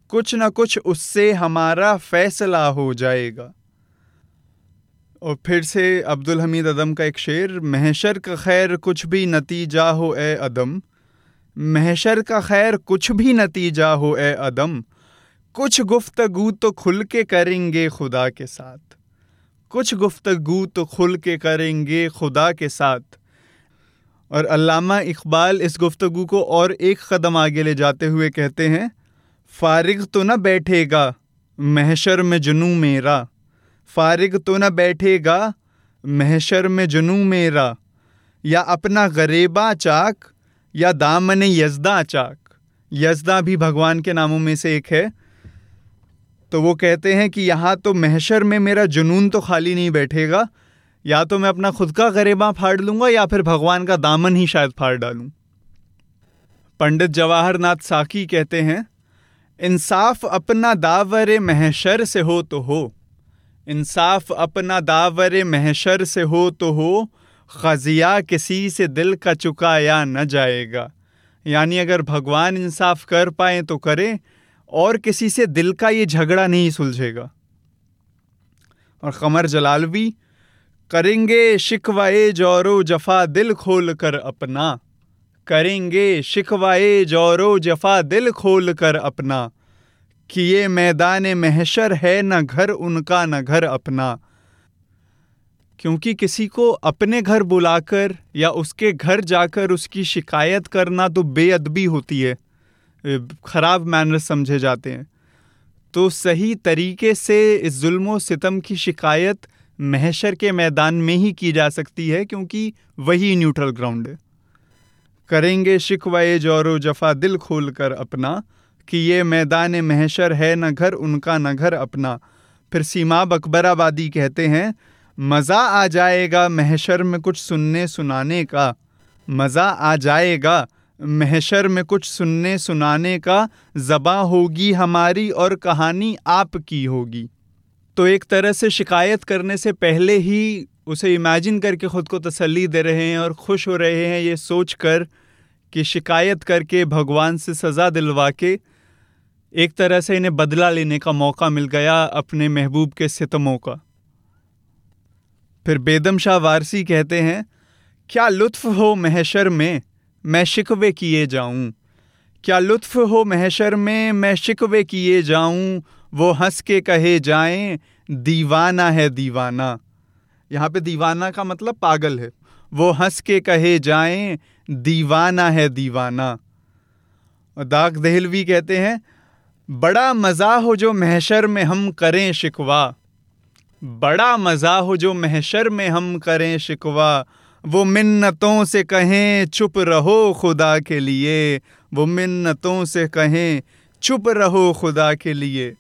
कुछ न कुछ उससे हमारा फैसला हो जाएगा। और फिर से अब्दुल हमीद अदम का एक शेर, महशर का खैर कुछ भी नतीजा हो ए अदम। महशर का खैर कुछ भी नतीजा हो ए अदम। कुछ गुफ्तगु तो खुल के करेंगे खुदा के साथ। कुछ गुफ्तगु तो खुल के करेंगे खुदा के साथ। और अल्लामा इकबाल इस गुफ्तगु को और एक कदम आगे ले जाते हुए कहते हैं, फारिग तो न बैठेगा, महशर में जुनू मेरा। फारिग तो न बैठेगा, महशर में जुनू मेरा। या अपना गरीबा चाक, या दामन यजदा चाक। यजदा भी भगवान के नामों में से एक है। तो वो कहते हैं कि यहाँ तो महशर में मेरा जुनून तो खाली नहीं बैठेगा। या तो मैं अपना खुद का गरीबा फाड़ लूँगा, या फिर भगवान का दामन ही शायद फाड़ डालूँ। पंडित जवाहर नाथ साकी कहते हैं, इंसाफ अपना दावर महशर से हो तो हो। इंसाफ अपना दावर महशर से हो तो हो, खजिया किसी से दिल का चुकाया न जाएगा। यानी अगर भगवान इंसाफ कर पाए तो करें, और किसी से दिल का ये झगड़ा नहीं सुलझेगा। और कमर जलालवी, करेंगे शिकवाए जोरो जफा दिल खोल कर अपना। करेंगे शिकवाए जोरो जफा दिल खोल कर अपना। कि ये मैदान महशर है न घर उनका न घर अपना। क्योंकि किसी को अपने घर बुलाकर या उसके घर जाकर उसकी शिकायत करना तो बेअदबी होती है। ख़राब मैनर समझे जाते हैं। तो सही तरीके से इस जुल्म सितम की शिकायत महशर के मैदान में ही की जा सकती है, क्योंकि वही न्यूट्रल ग्राउंड है। करेंगे शिकवाए जोरो जफा दिल खोल कर अपना। कि ये मैदान महशर है न घर, उनका न घर अपना। फिर सीमा अकबराबादी कहते हैं, मज़ा आ जाएगा महशर में कुछ सुनने सुनाने का। मज़ा आ जाएगा महशर में कुछ सुनने सुनाने का। ज़बा होगी हमारी और कहानी आपकी होगी। तो एक तरह से शिकायत करने से पहले ही उसे इमेजिन करके ख़ुद को तसल्ली दे रहे हैं और खुश हो रहे हैं ये सोच कर कि शिकायत करके भगवान से सज़ा दिलवा के एक तरह से इन्हें बदला लेने का मौका मिल गया अपने महबूब के सितमों का। फिर बेदम शाह वारसी कहते हैं, क्या लुत्फ हो महशर में, मैं शिकवे किए जाऊँ। क्या लुत्फ हो महशर में, मैं शिकवे किए जाऊँ। वो हंस के कहे जाएँ, दीवाना है दीवाना। यहाँ पे दीवाना का मतलब पागल है। वो हंस के कहे जाएँ, दीवाना है दीवाना। और दाग दहलवी कहते हैं बड़ा मज़ा हो जो महशर में हम करें शिकवा। बड़ा मज़ा हो जो महशर में हम करें शिकवा। वो मिन्नतों से कहें, चुप रहो खुदा के लिए। वो मिन्नतों से कहें, चुप रहो खुदा के लिए।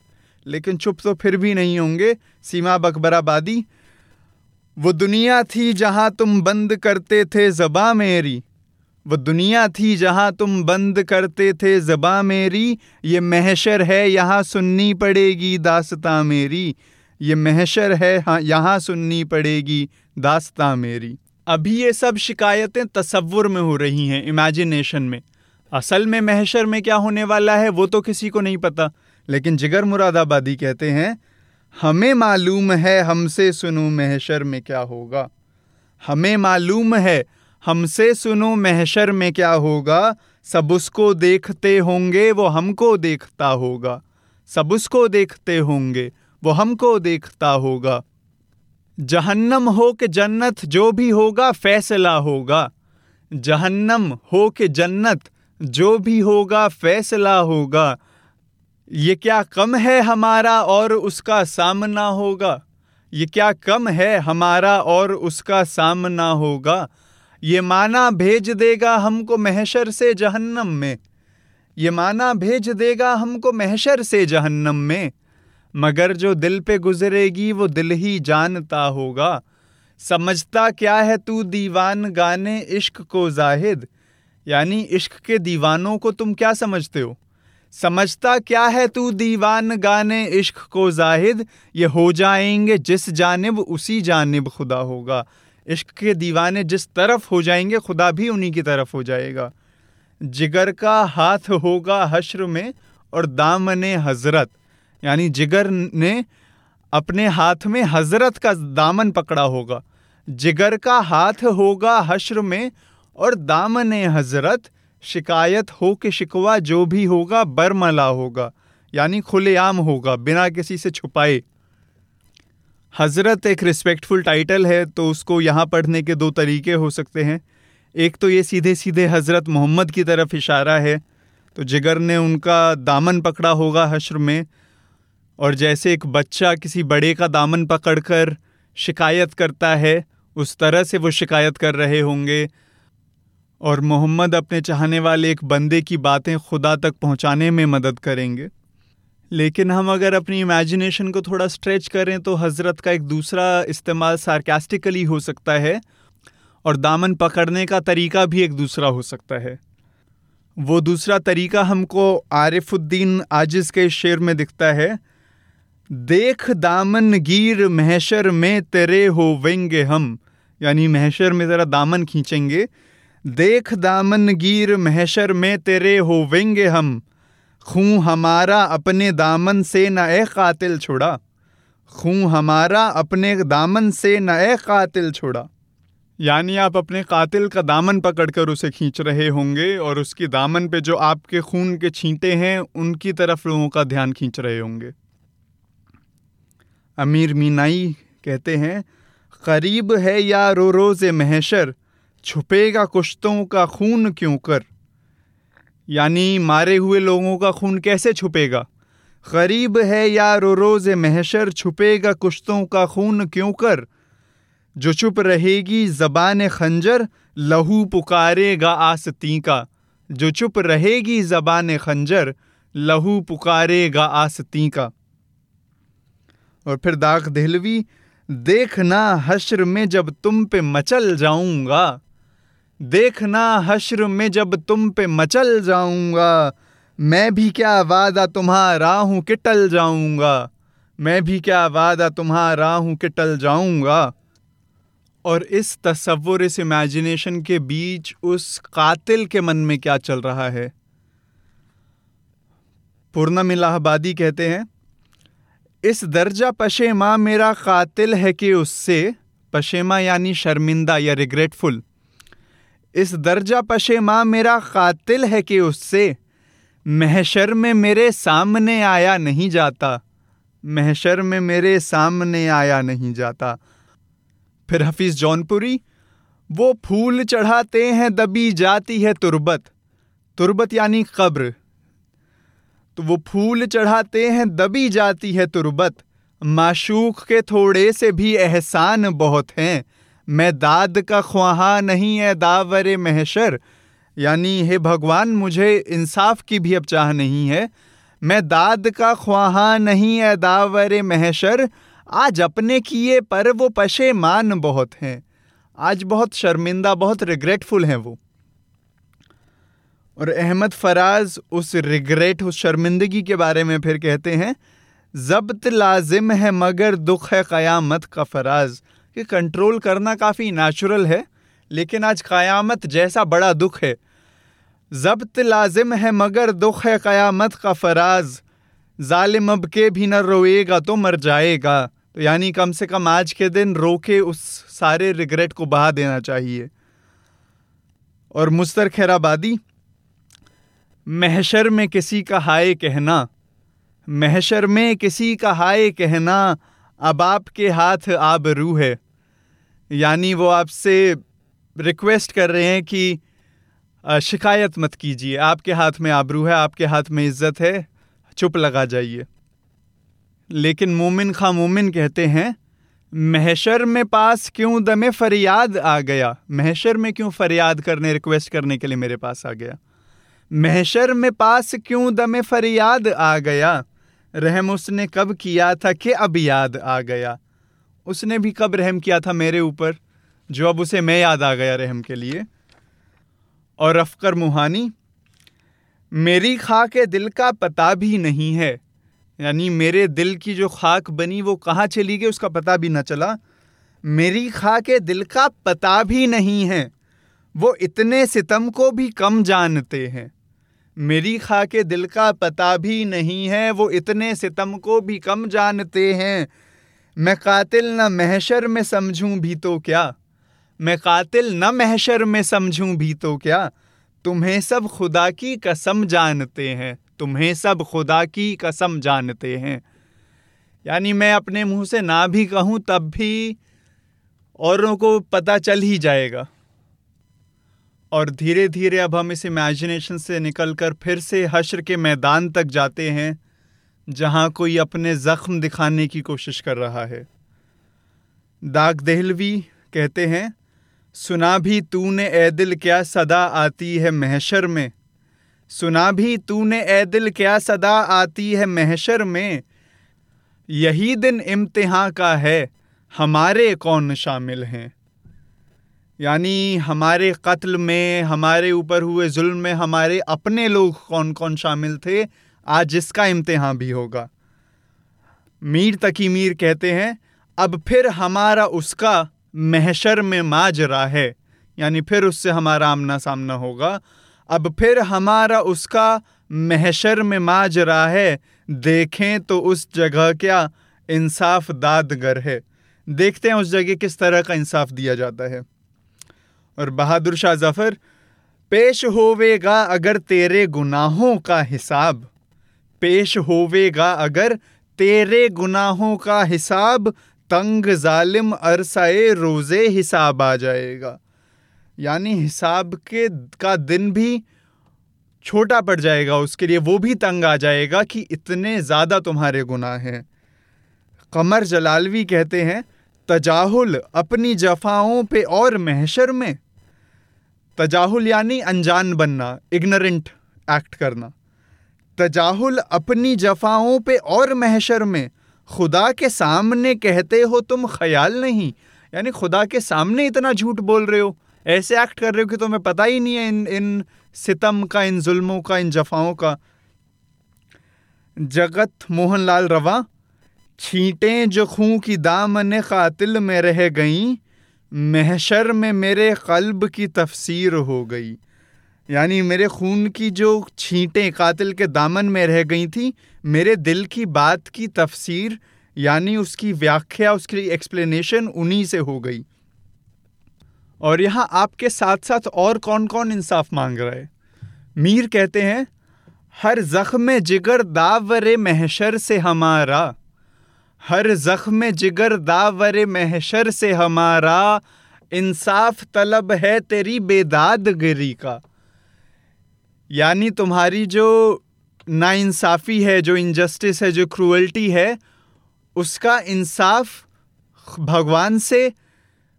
लेकिन चुप तो फिर भी नहीं होंगे। सीमा बकबराबादी, वो दुनिया थी जहाँ तुम बंद करते थे जबा मेरी। वो दुनिया थी जहाँ तुम बंद करते थे जबा मेरी। ये महशर है, यहाँ सुननी पड़ेगी दासता मेरी। ये महशर है हाँ यहाँ सुननी पड़ेगी दास्ता मेरी। अभी ये सब शिकायतें तस्वुर में हो रही हैं, इमेजिनेशन में। असल में महशर में क्या होने वाला है, वो तो किसी को नहीं पता। लेकिन जिगर मुरादाबादी कहते हैं, हमें मालूम है, हमसे सुनो महशर में क्या होगा। हमें मालूम है हमसे सुनो महशर में क्या होगा। सब उसको देखते होंगे, वो हमको देखता होगा। सब उसको देखते होंगे, वो हमको देखता होगा। जहन्नम हो के जन्नत, जो भी होगा, फैसला होगा। जहन्नम हो के जन्नत, जो भी होगा, फैसला होगा। ये क्या कम है हमारा और उसका सामना होगा? ये क्या कम है हमारा और उसका सामना होगा? ये माना भेज देगा हमको महशर से जहन्नम में। ये माना भेज देगा हमको महशर से जहन्नम में। मगर जो दिल पे गुजरेगी, वो दिल ही जानता होगा। समझता क्या है तू दीवान गाने इश्क को जाहिद? यानी इश्क के दीवानों को तुम क्या समझते हो? समझता क्या है तू दीवान गाने इश्क को जाहिद? ये हो जाएँगे जिस जानब, उसी जानब खुदा होगा। इश्क के दीवाने जिस तरफ़ हो जाएँगे, खुदा भी उन्हीं की तरफ़ हो जाएगा। जिगर का हाथ होगा हश्र में और दामने हज़रत, यानी जिगर ने अपने हाथ में हज़रत का दामन पकड़ा होगा। जिगर का हाथ होगा हश्र में और दामन हज़रत शिकायत हो के शिकवा जो भी होगा, बरमला होगा, यानी खुलेआम होगा, बिना किसी से छुपाए। हज़रत एक रिस्पेक्टफुल टाइटल है तो उसको यहाँ पढ़ने के दो तरीके हो सकते हैं। एक तो ये सीधे सीधे हज़रत मोहम्मद की तरफ़ इशारा है तो जिगर ने उनका दामन पकड़ा होगा हश्र में, और जैसे एक बच्चा किसी बड़े का दामन पकड़कर शिकायत करता है, उस तरह से वो शिकायत कर रहे होंगे। और मोहम्मद अपने चाहने वाले एक बंदे की बातें खुदा तक पहुँचाने में मदद करेंगे। लेकिन हम अगर अपनी इमेजिनेशन को थोड़ा स्ट्रेच करें तो हज़रत का एक दूसरा इस्तेमाल सार्केस्टिकली हो सकता है और दामन पकड़ने का तरीका भी एक दूसरा हो सकता है। वो दूसरा तरीका हमको आरिफुद्दीन आजिज़ के शेर में दिखता है, देख दामन गिर महशर में तेरे हो वेंगे हम। यानी महशर में ज़रा दामन खींचेंगे, देख दामन गिर महशर में तेरे हो वेंगे हम। खूँ हमारा अपने दामन से न ए कातिल छुड़ा।
खूं हमारा अपने दामन से नए कातिल छोड़ा।
यानी आप अपने कातिल का दामन पकड़कर उसे खींच रहे होंगे और उसकी दामन पे जो आपके खून के छींटे हैं, उनकी तरफ़ लोगों का ध्यान खींच रहे होंगे।
अमीर मीनाई कहते हैं, करीब है या रो रोज़ महशर, छुपेगा कुश्तों का खून क्यों कर?
यानी मारे हुए लोगों का खून कैसे छुपेगा?
गरीब है या रो रोज़ महशर, छुपेगा कुश्तों का खून क्यों कर? जो चुप रहेगी जबान खंजर, लहू पुकारेगा आसती का। जो चुप रहेगी जबान खंजर, लहू पुकारेगा आसती का। और फिर दाग दहलवी देखना हश्र में जब तुम पे मचल जाऊँगा। देखना हश्र में जब तुम पे मचल जाऊँगा। मैं भी क्या वादा तुम्हारा हूँ कि टल जाऊँगा। मैं भी क्या वादा तुम्हारा हूँ कि टल जाऊँगा।
और इस तस्वुर इस इमेजिनेशन के बीच, उस कातिल के मन में क्या चल रहा है?
पूर्णम इलाहाबादी कहते हैं, इस दर्जा पशेमा मेरा कातिल है कि उससे, पशेमा यानी शर्मिंदा या रिग्रेटफुल इस दर्जा पशे पशेमा मेरा कातिल है कि उससे। महशर में मेरे सामने आया नहीं जाता। महशर में मेरे सामने आया नहीं जाता। फिर हफीज जौनपुरी, वो फूल चढ़ाते हैं, दबी जाती है तुरबत। तुरबत यानी कब्र। तो वो फूल चढ़ाते हैं, दबी जाती है तुरबत। माशूक के थोड़े से भी एहसान बहुत हैं। मैं दाद का ख्वाहा नहीं है, दावर महशर। यानी, हे भगवान, मुझे इंसाफ की भी अब चाह नहीं है। मैं दाद का ख्वाहा नहीं है, दावर महशर। आज अपने किए पर वो पशेमान बहुत हैं। आज बहुत शर्मिंदा, बहुत रिग्रेटफुल हैं वो। और अहमद फराज उस रिग्रेट उस शर्मिंदगी के बारे में फिर कहते हैं, जब्त लाजिम है मगर दुख है क़यामत का फराज। कि कंट्रोल करना काफ़ी नेचुरल है, लेकिन आज क़यामत जैसा बड़ा दुख है। जब्त लाजिम है मगर दुख है क़यामत का फराज। ालिम अब के भी न रोएगा तो मर जाएगा। तो यानी कम से कम आज के दिन रो के उस सारे रिग्रेट को बहा देना चाहिए। और मुस्तर खैराबादी, महशर में किसी का हाय कहना, महशर में किसी का हाय कहना अब आपके हाथ आबरू है। यानी वो आपसे रिक्वेस्ट कर रहे हैं कि शिकायत मत कीजिए। आपके हाथ में आबरू है, आपके हाथ में इज़्ज़त है, चुप लगा जाइए। लेकिन मोमिन खा मोमिन कहते हैं, महशर में पास क्यों दमे फरियाद आ गया? महशर में क्यों फरियाद करने, रिक्वेस्ट करने के लिए मेरे पास आ गया? महशर में पास क्यों दमे फरियाद आ गया? रहम उसने कब किया था कि अब याद आ गया? उसने भी कब रहम किया था मेरे ऊपर, जो अब उसे मैं याद आ गया रहम के लिए? और अफकर मुहानी, मेरी खाक दिल का पता भी नहीं है। यानी मेरे दिल की जो खाक बनी, वो कहाँ चली गई उसका पता भी ना चला। मेरी खाक दिल का पता भी नहीं है। वो इतने सितम को भी कम जानते हैं। मेरी खा के दिल का पता भी नहीं है, वो इतने सितम को भी कम जानते हैं। मैं कातिल न महशर में समझूं भी तो क्या? मैं कातिल न महशर में समझूं भी तो क्या? तुम्हें सब खुदा की कसम जानते हैं, तुम्हें सब खुदा की कसम जानते हैं। यानी मैं अपने मुँह से ना भी कहूँ, तब भी औरों को पता चल ही जाएगा। और धीरे धीरे अब हम इस इमेजिनेशन से निकलकर फिर से हश्र के मैदान तक जाते हैं, जहाँ कोई अपने जख्म दिखाने की कोशिश कर रहा है। दाग दहलवी कहते हैं, सुना भी तूने ए दिल क्या सदा आती है महशर में? सुना भी तूने ए दिल क्या सदा आती है महशर में? यही दिन इम्तिहान का है, हमारे कौन शामिल हैं? यानी हमारे कत्ल में, हमारे ऊपर हुए जुल्म में, हमारे अपने लोग कौन कौन शामिल थे, आज इसका इम्तिहान भी होगा। मीर तकी मीर कहते हैं, अब फिर हमारा उसका महशर में माजरा है। यानी फिर उससे हमारा आमना सामना होगा, अब फिर हमारा उसका महशर में माजरा है। देखें तो उस जगह क्या इंसाफ दादगर है। देखते हैं उस जगह किस तरह का इंसाफ दिया जाता है। और बहादुर शाह ज़फ़र, पेश होवेगा अगर तेरे गुनाहों का हिसाब। पेश होवेगा अगर तेरे गुनाहों का हिसाब, तंग जालिम अरसाए रोज़े हिसाब आ जाएगा। यानी हिसाब के का दिन भी छोटा पड़ जाएगा, उसके लिए वो भी तंग आ जाएगा कि इतने ज़्यादा तुम्हारे गुनाह हैं। कमर जलालवी कहते हैं तजाहुल अपनी जफाओं पे और महशर में। तजाहुल यानी अनजान बनना, इग्नोरेंट एक्ट करना। तजाहुल अपनी जफाओं पे और महशर में, खुदा के सामने कहते हो तुम ख्याल नहीं। यानी खुदा के सामने इतना झूठ बोल रहे हो, ऐसे एक्ट कर रहे हो कि तुम्हें पता ही नहीं है इन इन सितम का, इन जुल्मों का, इन जफाओं का। जगत मोहनलाल रवा छींटें जो खूं की दामन कातिल में रह गईं, महशर में मेरे कल्ब की तफसीर हो गई। यानी मेरे खून की जो छींटें कातिल के दामन में रह गई थी, मेरे दिल की बात की तफसीर, यानी उसकी व्याख्या, उसकी एक्सप्लेनेशन उन्हीं से हो गई। और यहाँ आपके साथ साथ और कौन कौन इंसाफ मांग रहा है? मीर कहते हैं, हर जख्म जिगर दावर महशर से हमारा हर जख्म जिगर दावर महशर से हमारा, इंसाफ तलब है तेरी बेदादगिरी का। यानी तुम्हारी जो नाइंसाफ़ी है, जो इनजस्टिस है, जो क्रूअल्टी है, उसका इंसाफ भगवान से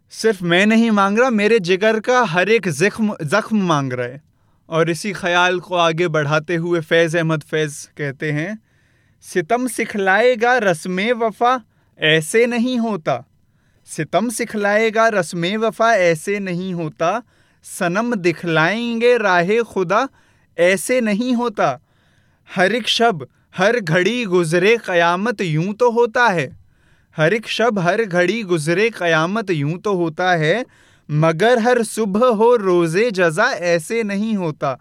सिर्फ़ मैं नहीं मांग रहा, मेरे जिगर का हर एक जख्म जख्म मांग रहा है। और इसी ख्याल को आगे बढ़ाते हुए फैज़ अहमद फैज़ कहते हैं सितम सिखलाएगा रस्म वफ़ा, ऐसे नहीं होता। सितम सिखलाएगा रस्म वफ़ा, ऐसे नहीं होता। सनम दिखलाएँगे राह खुदा, ऐसे नहीं होता। हर एक शब, हर घड़ी गुजरे क़यामत यूँ तो होता है। हर एक शब, हर घड़ी गुजरे क़यामत यूँ तो होता है। मगर हर सुबह हो रोज़े जजा, ऐसे नहीं होता।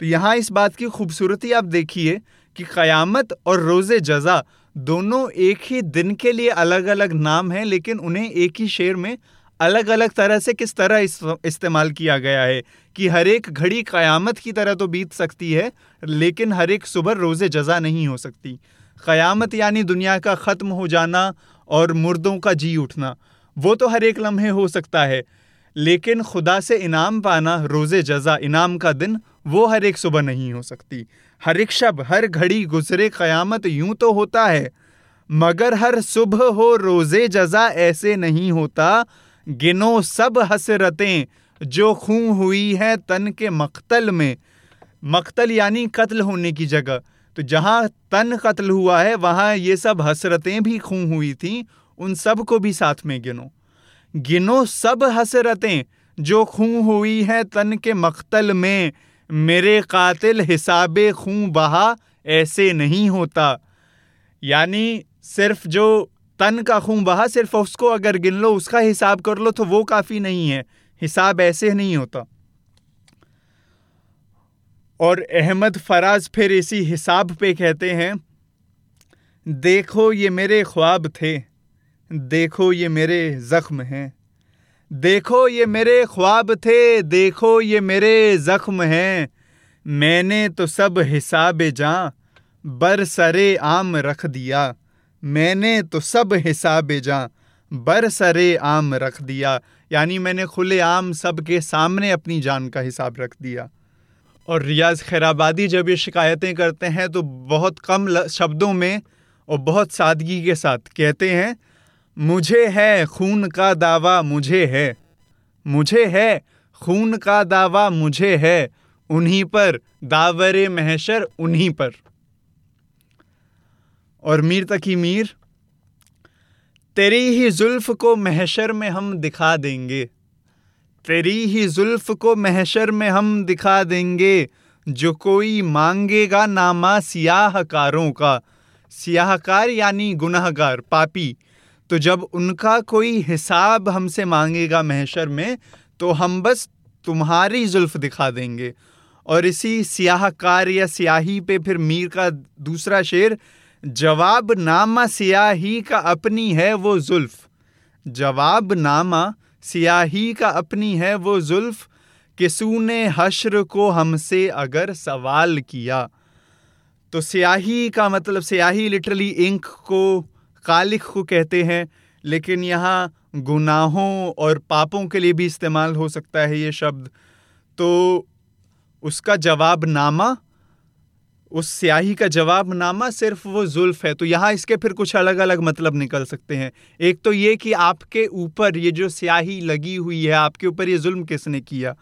तो यहाँ इस बात की खूबसूरती आप देखिए कि क़यामत और रोज़े जजा दोनों एक ही दिन के लिए अलग अलग नाम हैं लेकिन उन्हें एक ही शेर में अलग अलग तरह से किस तरह इस, इस्तेमाल किया गया है कि हर एक घड़ी क़यामत की तरह तो बीत सकती है लेकिन हर एक सुबह रोज़े जजा नहीं हो सकती। क़यामत यानी दुनिया का ख़त्म हो जाना और मुर्दों का जी उठना वो तो हर एक लम्हे हो सकता है लेकिन खुदा से इनाम पाना रोज़े जजा इनाम का दिन वो हर एक सुबह नहीं हो सकती। हर एक शब हर घड़ी गुजरे क़यामत यूँ तो होता है, मगर हर सुबह हो रोज़े जजा ऐसे नहीं होता, गिनो सब हसरतें, जो खूं हुई है तन के मख्तल में। मख्तल यानी कत्ल होने की जगह। तो जहाँ तन कत्ल हुआ है, वहाँ ये सब हसरतें भी खूं हुई थी, उन सबको भी साथ में गिनो। गिनो सब हसरतें, जो खूं हुई है तन के मख्तल में। मेरे कातिल हिसाब खूँ बहा ऐसे नहीं होता। यानी सिर्फ़ जो तन का खून बहा, सिर्फ़ उसको अगर गिन लो, उसका हिसाब कर लो तो वो काफ़ी नहीं है। हिसाब ऐसे नहीं होता। और अहमद फराज फिर इसी हिसाब पे कहते हैं, देखो ये मेरे ख्वाब थे, देखो ये मेरे ज़ख्म हैं। देखो ये मेरे ख्वाब थे, देखो ये मेरे ज़ख्म हैं। मैंने तो सब हिसाब जा, बर सरे आम रख दिया। मैंने तो सब हिसाब जा, बर सरे आम रख दिया। यानी मैंने खुले आम सब के सामने अपनी जान का हिसाब रख दिया। और रियाज खैराबादी जब ये शिकायतें करते हैं तो बहुत कम शब्दों में और बहुत सादगी के साथ कहते हैं मुझे है, खून का दावा मुझे है। मुझे है, खून का दावा मुझे है। उन्हीं पर दावर महशर उन्हीं पर। और मीर तकी मीर, तेरी ही जुल्फ को महशर में हम दिखा देंगे। तेरी ही जुल्फ को महशर में हम दिखा देंगे। जो कोई मांगेगा नामा सियाहकारों का। सियाहकार यानी गुनहगार, पापी। तो जब उनका कोई हिसाब हमसे मांगेगा महशर में तो हम बस तुम्हारी जुल्फ दिखा देंगे। और इसी सियाहकार या सियाही पे फिर मीर का दूसरा शेर जवाब नामा सियाही का अपनी है वो जुल्फ। जवाब नामा सियाही का अपनी है वो जुल्फ किसू ने हश्र को हमसे अगर सवाल किया। तो स्याही का मतलब स्याही लिटरली इंक को कालिक को कहते हैं लेकिन यहाँ गुनाहों और पापों के लिए भी इस्तेमाल हो सकता है ये शब्द। तो उसका जवाब नामा उस स्याही का जवाब नामा सिर्फ़ वो जुल्फ है। तो यहाँ इसके फिर कुछ अलग अलग मतलब निकल सकते हैं। एक तो ये कि आपके ऊपर ये जो स्याही लगी हुई है आपके ऊपर ये जुल्म किसने किया?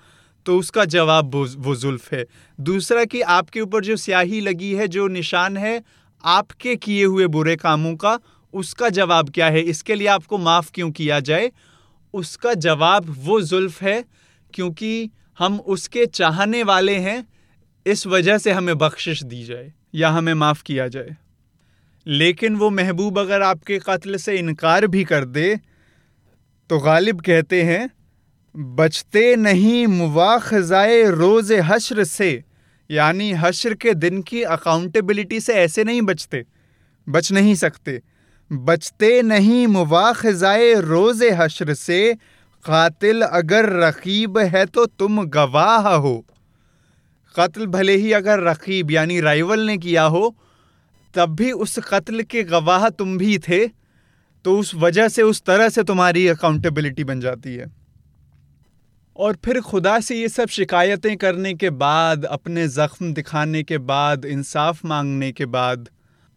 तो उसका जवाब वो, वो जुल्फ है। दूसरा कि आपके ऊपर जो स्याही लगी है जो निशान है आपके किए हुए बुरे कामों का उसका जवाब क्या है? इसके लिए आपको माफ़ क्यों किया जाए? उसका जवाब वो जुल्फ है, क्योंकि हम उसके चाहने वाले हैं, इस वजह से हमें बख्शिश दी जाए या हमें माफ़ किया जाए। लेकिन वो महबूब अगर आपके कत्ल से इनकार भी कर दे तो गालिब कहते हैं, बचते नहीं मुवाखजाए रोज़ हश्र से, यानी हश्र के दिन की अकाउंटेबिलिटी से ऐसे नहीं बचते, बच नहीं सकते। बचते नहीं मुवाखजाए रोज़ हशर से, कातिल अगर रकीब है तो तुम गवाह हो। कत्ल भले ही अगर रकीब यानी राइवल ने किया हो, तब भी उस कत्ल के गवाह तुम भी थे तो उस वजह से, उस तरह से तुम्हारी अकाउंटेबिलिटी बन जाती है। और फिर खुदा से ये सब शिकायतें करने के बाद, अपने ज़ख्म दिखाने के बाद, इंसाफ मांगने के बाद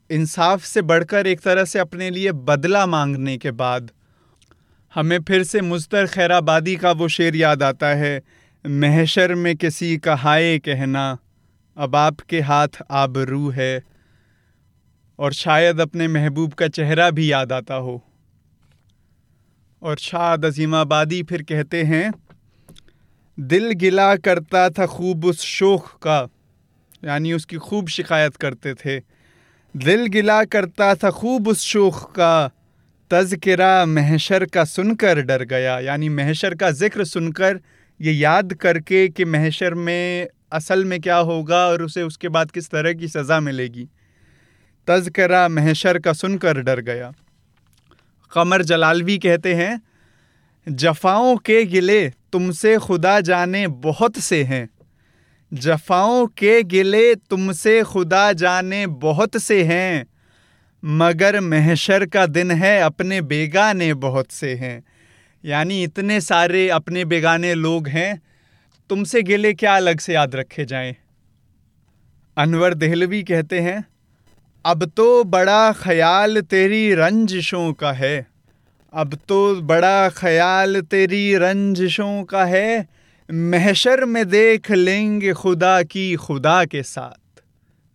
इंसाफ से बढ़कर एक तरह से अपने लिए बदला मांगने के बाद हमें फिर से मुस्तर खैराबादी का वो शेर याद आता है, महशर में किसी का हाय कहना, अब आपके हाथ आबरू है, और शायद अपने महबूब का चेहरा भी याद आता हो। और शाद अजीमाबादी फिर कहते हैं, दिल गिला करता था खूब उस शोख का, यानी उसकी खूब शिकायत करते थे। दिल गिला करता था खूब उस शोख का। तज़किरा महशर का सुनकर डर गया। यानी महशर का ज़िक्र सुनकर ये याद करके कि महशर में, असल में क्या होगा और उसे उसके बाद किस तरह की सज़ा मिलेगी। तज़करा महशर का सुनकर डर गया। कमर जलालवी कहते हैं, जफ़ाओं के गिले तुमसे खुदा जाने बहुत से हैं। जफ़ाओं के गिले तुमसे खुदा जाने बहुत से हैं, मगर महशर का दिन है अपने बेगाने बहुत से हैं। यानी इतने सारे अपने बेगाने लोग हैं, तुमसे गिले क्या अलग से याद रखे जाएँ? अनवर दहलवी कहते हैं, अब तो बड़ा ख्याल तेरी रंजिशों का है, अब तो बड़ा ख्याल तेरी रंजिशों का है महशर में देख लेंगे खुदा की खुदा के साथ।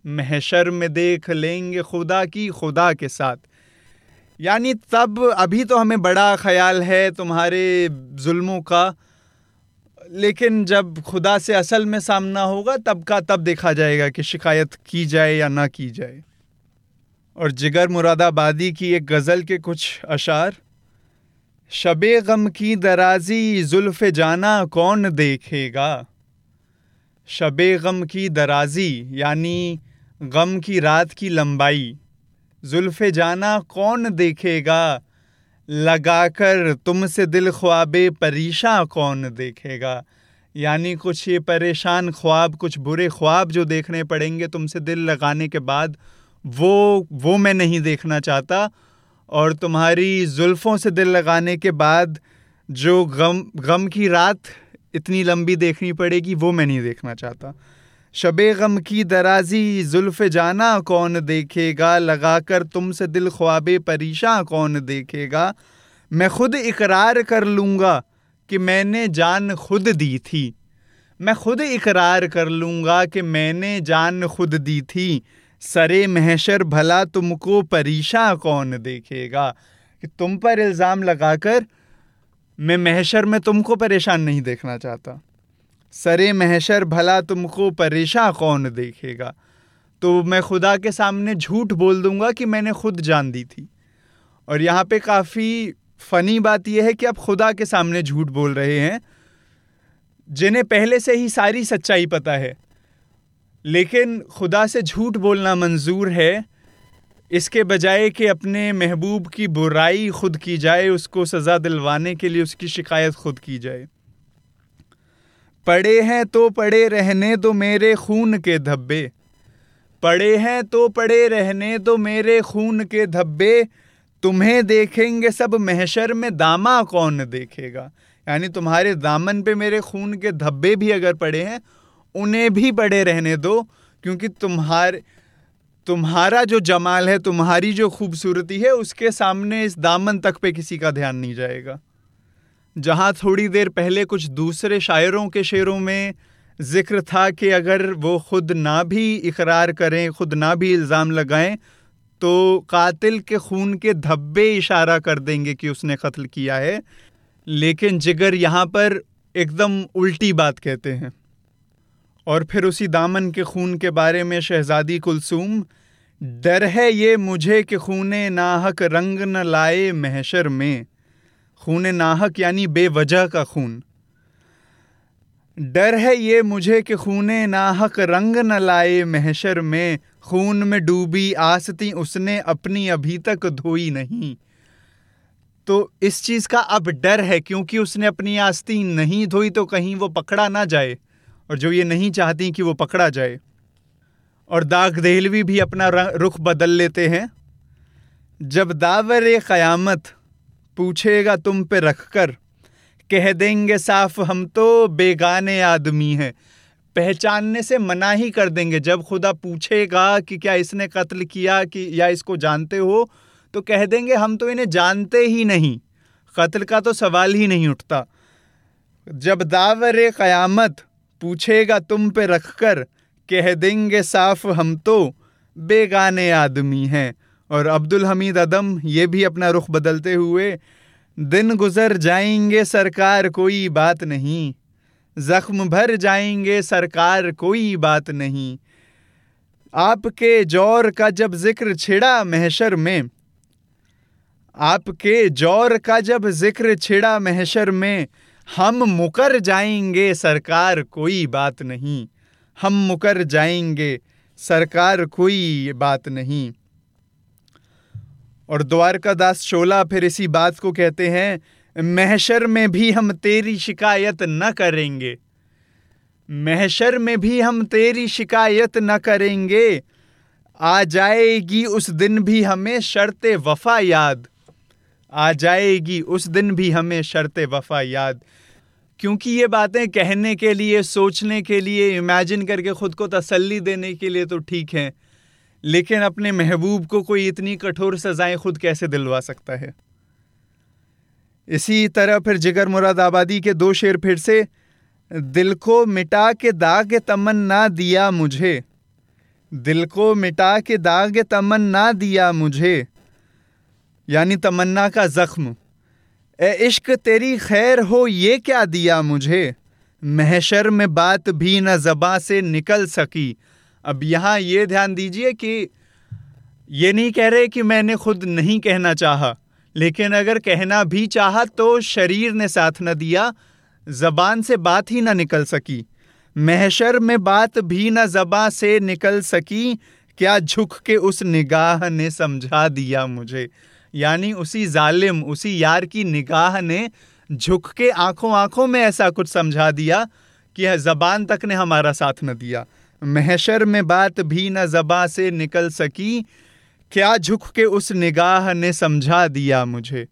महशर में देख लेंगे खुदा की खुदा के साथ। यानी तब अभी तो हमें बड़ा ख्याल है तुम्हारे जुल्मों का, लेकिन जब खुदा से असल में सामना होगा, तब का तब देखा जाएगा कि शिकायत की जाए या ना की जाए। और जिगर मुरादाबादी की एक गज़ल के कुछ अशार शब गम की दराजी जुल्फ़ जाना कौन देखेगा? शब गम की दराजी, यानी गम की रात की लंबाई। जुल्फ़ जाना कौन देखेगा? लगाकर तुमसे दिल ख्वाब परेशान कौन देखेगा? यानी कुछ ये परेशान ख्वाब, कुछ बुरे ख्वाब जो देखने पड़ेंगे तुमसे दिल लगाने के बाद, वो वो मैं नहीं देखना चाहता। और तुम्हारी जुल्फ़ों से दिल लगाने के बाद जो गम गम की रात इतनी लंबी देखनी पड़ेगी, वो मैं नहीं देखना चाहता। शब गम की दराजी, जुल्फ़ जाना कौन देखेगा? लगा कर तुमसे दिल ख्वाब परेशान कौन देखेगा? मैं खुद इकरार कर लूँगा कि मैंने जान खुद दी थी। मैं खुद इकरार कर लूँगा कि मैंने जान खुद दी थी। सरे महशर भला तुमको परेशान कौन देखेगा? कि तुम पर इल्ज़ाम लगाकर मैं महशर में तुमको परेशान नहीं देखना चाहता। सरे महशर भला तुमको परेशा कौन देखेगा? तो मैं खुदा के सामने झूठ बोल दूँगा कि मैंने खुद जान दी थी। और यहाँ पे काफ़ी फ़नी बात यह है कि आप खुदा के सामने झूठ बोल रहे हैं, जिन्हें पहले से ही सारी सच्चाई पता है। लेकिन खुदा से झूठ बोलना मंजूर है। इसके बजाय कि अपने महबूब की बुराई खुद की जाए, उसको सज़ा दिलवाने के लिए उसकी शिकायत खुद की जाए। पड़े हैं तो पड़े रहने दो मेरे खून के धब्बे। पड़े हैं तो पड़े रहने दो मेरे खून के धब्बे। तुम्हें देखेंगे सब महशर में दामा कौन देखेगा? यानी तुम्हारे दामन पे मेरे खून के धब्बे भी अगर पड़े हैं उन्हें भी बड़े रहने दो, क्योंकि तुम्हारे, तुम्हारा जो जमाल है, तुम्हारी जो खूबसूरती है, उसके सामने इस दामन तक पे किसी का ध्यान नहीं जाएगा। जहाँ थोड़ी देर पहले कुछ दूसरे शायरों के शेरों में ज़िक्र था कि अगर वो खुद ना भी इकरार करें, खुद ना भी इल्ज़ाम लगाएँ तो कातिल के खून के धब्बे इशारा कर देंगे कि उसने कत्ल किया है। लेकिन जिगर यहाँ पर एकदम उल्टी बात कहते हैं। और फिर उसी दामन के खून के बारे में शहजादी कुलसूम, डर है ये मुझे कि खून नाहक रंग न लाए महशर में। खून नाहक यानी बेवजह का खून। डर है ये मुझे कि खून नाहक रंग न लाए महशर में, खून में डूबी आसती उसने अपनी अभी तक धोई नहीं। तो इस चीज़ का अब डर है, क्योंकि उसने अपनी आस्ती नहीं धोई तो कहीं वो पकड़ा ना जाए। और जो ये नहीं चाहती कि वो पकड़ा जाए। और दाग दहलवी भी अपना रुख बदल लेते हैं। जब दावर क़यामत पूछेगा तुम पे रख कर कह देंगे, साफ़, हम तो बेगाने आदमी हैं। पहचानने से मना ही कर देंगे। जब खुदा पूछेगा कि क्या इसने कत्ल किया कि, या इसको जानते हो तो कह देंगे, हम तो इन्हें जानते ही नहीं। कत्ल का तो सवाल ही नहीं उठता। जब दावर क़यामत पूछेगा तुम पे रख कर कह देंगे साफ़ हम तो बेगाने आदमी हैं। और अब्दुल हमीद अदम ये भी अपना रुख बदलते हुए, दिन गुजर जाएँगे सरकार कोई बात नहीं, जख्म भर जाएँगे सरकार कोई बात नहीं। आपके जौर का जब ज़िक्र छिड़ा महशर में, आपके जौर का जब ज़िक्र छिड़ा महशर में हम मुकर जाएँगे, सरकार कोई बात नहीं। हम मुकर जाएँगे, सरकार कोई बात नहीं। और द्वारका दास शोला फिर इसी बात को कहते हैं, महशर में भी हम तेरी शिकायत न करेंगे। महशर में भी हम तेरी शिकायत न करेंगे। आ जाएगी उस दिन भी हमें शर्त वफा याद। आ जाएगी, उस दिन भी हमें शर्त वफा याद। क्योंकि ये बातें कहने के लिए, सोचने के लिए इमेजिन करके ख़ुद को तसल्ली देने के लिए तो ठीक हैं। लेकिन अपने महबूब को कोई इतनी कठोर सज़ाएँ खुद कैसे दिलवा सकता है? इसी तरह फिर जिगर मुरादाबादी के दो शेर फिर से, दिल को मिटा के दाग तमन्ना दिया मुझे। दिल को मिटा के दाग तमन्ना दिया मुझे। यानी तमन्ना का ज़ख्म। ए इश्क तेरी खैर हो ये क्या दिया मुझे? महशर में बात भी न जबा से निकल सकी। अब यहाँ ये ध्यान दीजिए कि ये नहीं कह रहे कि मैंने खुद नहीं कहना चाहा, लेकिन अगर कहना भी चाहा तो शरीर ने साथ न दिया, जबान से बात ही ना निकल सकी। महशर में बात भी न जबा से निकल सकी, क्या झुक के उस निगाह ने समझा दिया मुझे? यानी उसी जालिम, उसी यार की निगाह ने झुक के आँखों आँखों में ऐसा कुछ समझा दिया कि जबान तक ने हमारा साथ न दिया। महशर में बात भी न जबा से निकल सकी। क्या झुक के उस निगाह ने समझा दिया मुझे?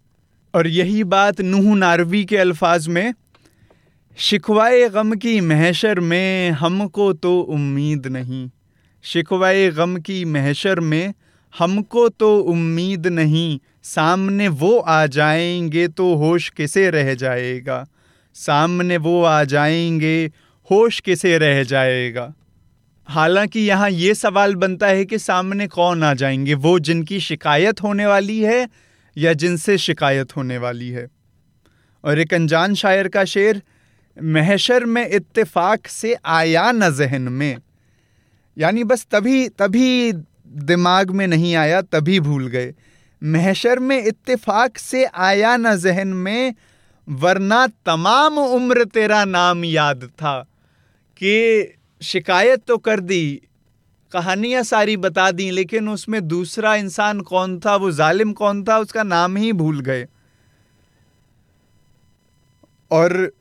और यही बात नूह नारवी के अल्फाज में, शिकवाए गम की महशर में हमको तो उम्मीद नहीं। शिकवाए गम की महशर में हमको तो उम्मीद नहीं, सामने वो आ जाएँगे तो होश किसे रह जाएगा? सामने वो आ जाएँगे, होश किसे रह जाएगा? हालाँकि यहाँ ये सवाल बनता है कि सामने कौन आ जाएँगे? वो जिनकी शिकायत होने वाली है या जिनसे शिकायत होने वाली है? और एक अनजान शायर का शेर, महशर में इत्तेफाक से आया न जहन में। यानी बस तभी तभी दिमाग में नहीं आया, तभी भूल गए। महशर में इत्तेफाक से आया न जहन में, वरना तमाम उम्र तेरा नाम याद था। कि शिकायत तो कर दी, कहानियाँ सारी बता दी, लेकिन उसमें दूसरा इंसान कौन था, वो जालिम कौन था, उसका नाम ही भूल गए। और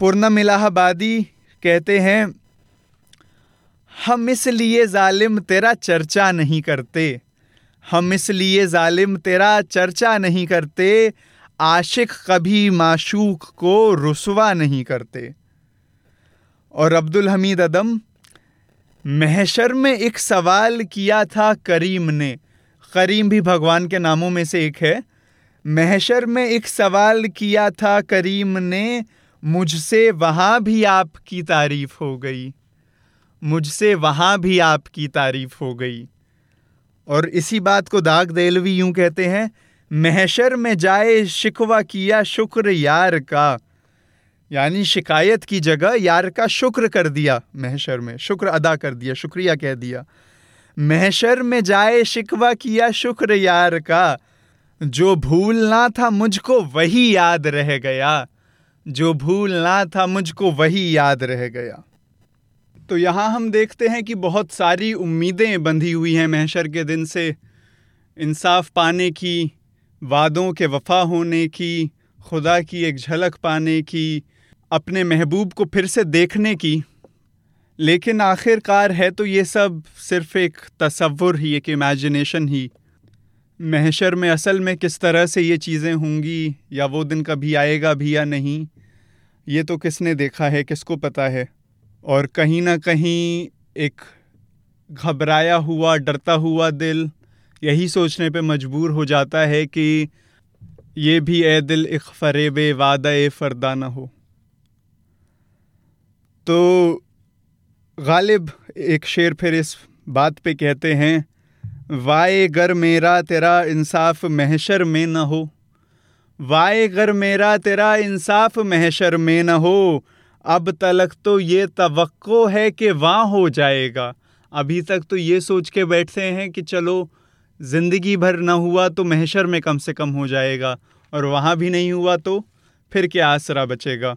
पूर्णम इलाहाबादी कहते हैं हम इसलिए जालिम तेरा चर्चा नहीं करते। हम इसलिए जालिम तेरा चर्चा नहीं करते। आशिक कभी माशूक को रुसवा नहीं करते। और अब्दुल हमीद अदम, महशर में एक सवाल किया था करीम ने। करीम भी भगवान के नामों में से एक है। महशर में एक सवाल किया था करीम ने, मुझसे वहाँ भी आपकी तारीफ़ हो गई। मुझसे वहाँ भी आपकी तारीफ़ हो गई। और इसी बात को दाग देलवी यूँ कहते हैं, महशर में जाए शिकवा किया शुक्र यार का। यानी शिकायत की जगह यार का शुक्र कर दिया, महशर में, शुक्र अदा कर दिया, शुक्रिया कह दिया। महशर में जाए शिकवा किया शुक्र यार का, जो भूलना था मुझको वही याद रह गया। जो भूलना था मुझको वही याद रह गया। तो यहाँ हम देखते हैं कि बहुत सारी उम्मीदें बंधी हुई हैं महशर के दिन से। इंसाफ पाने की, वादों के वफा होने की, खुदा की एक झलक पाने की, अपने महबूब को फिर से देखने की। लेकिन आखिरकार है तो ये सब सिर्फ़ एक तसव्वुर ही, एक इमेजिनेशन ही। महशर में असल में किस तरह से ये चीज़ें होंगी, या वो दिन कभी आएगा भी या नहीं, ये तो किसने देखा है, किसको पता है? और कहीं ना कहीं एक घबराया हुआ, डरता हुआ दिल यही सोचने पे मजबूर हो जाता है कि ये भी ए दिल एक फरेब वादा फरदा ना हो। तो गालिब एक शेर फिर इस बात पे कहते हैं, वाए गर मेरा तेरा इंसाफ महशर में न हो, वाए गर मेरा तेरा इंसाफ महशर में न हो अब तलक तो ये तवक्को है कि वहाँ हो जाएगा। अभी तक तो ये सोच के बैठते हैं कि चलो, ज़िंदगी भर ना हुआ तो महशर में कम से कम हो जाएगा, और वहाँ भी नहीं हुआ तो फिर क्या आसरा बचेगा?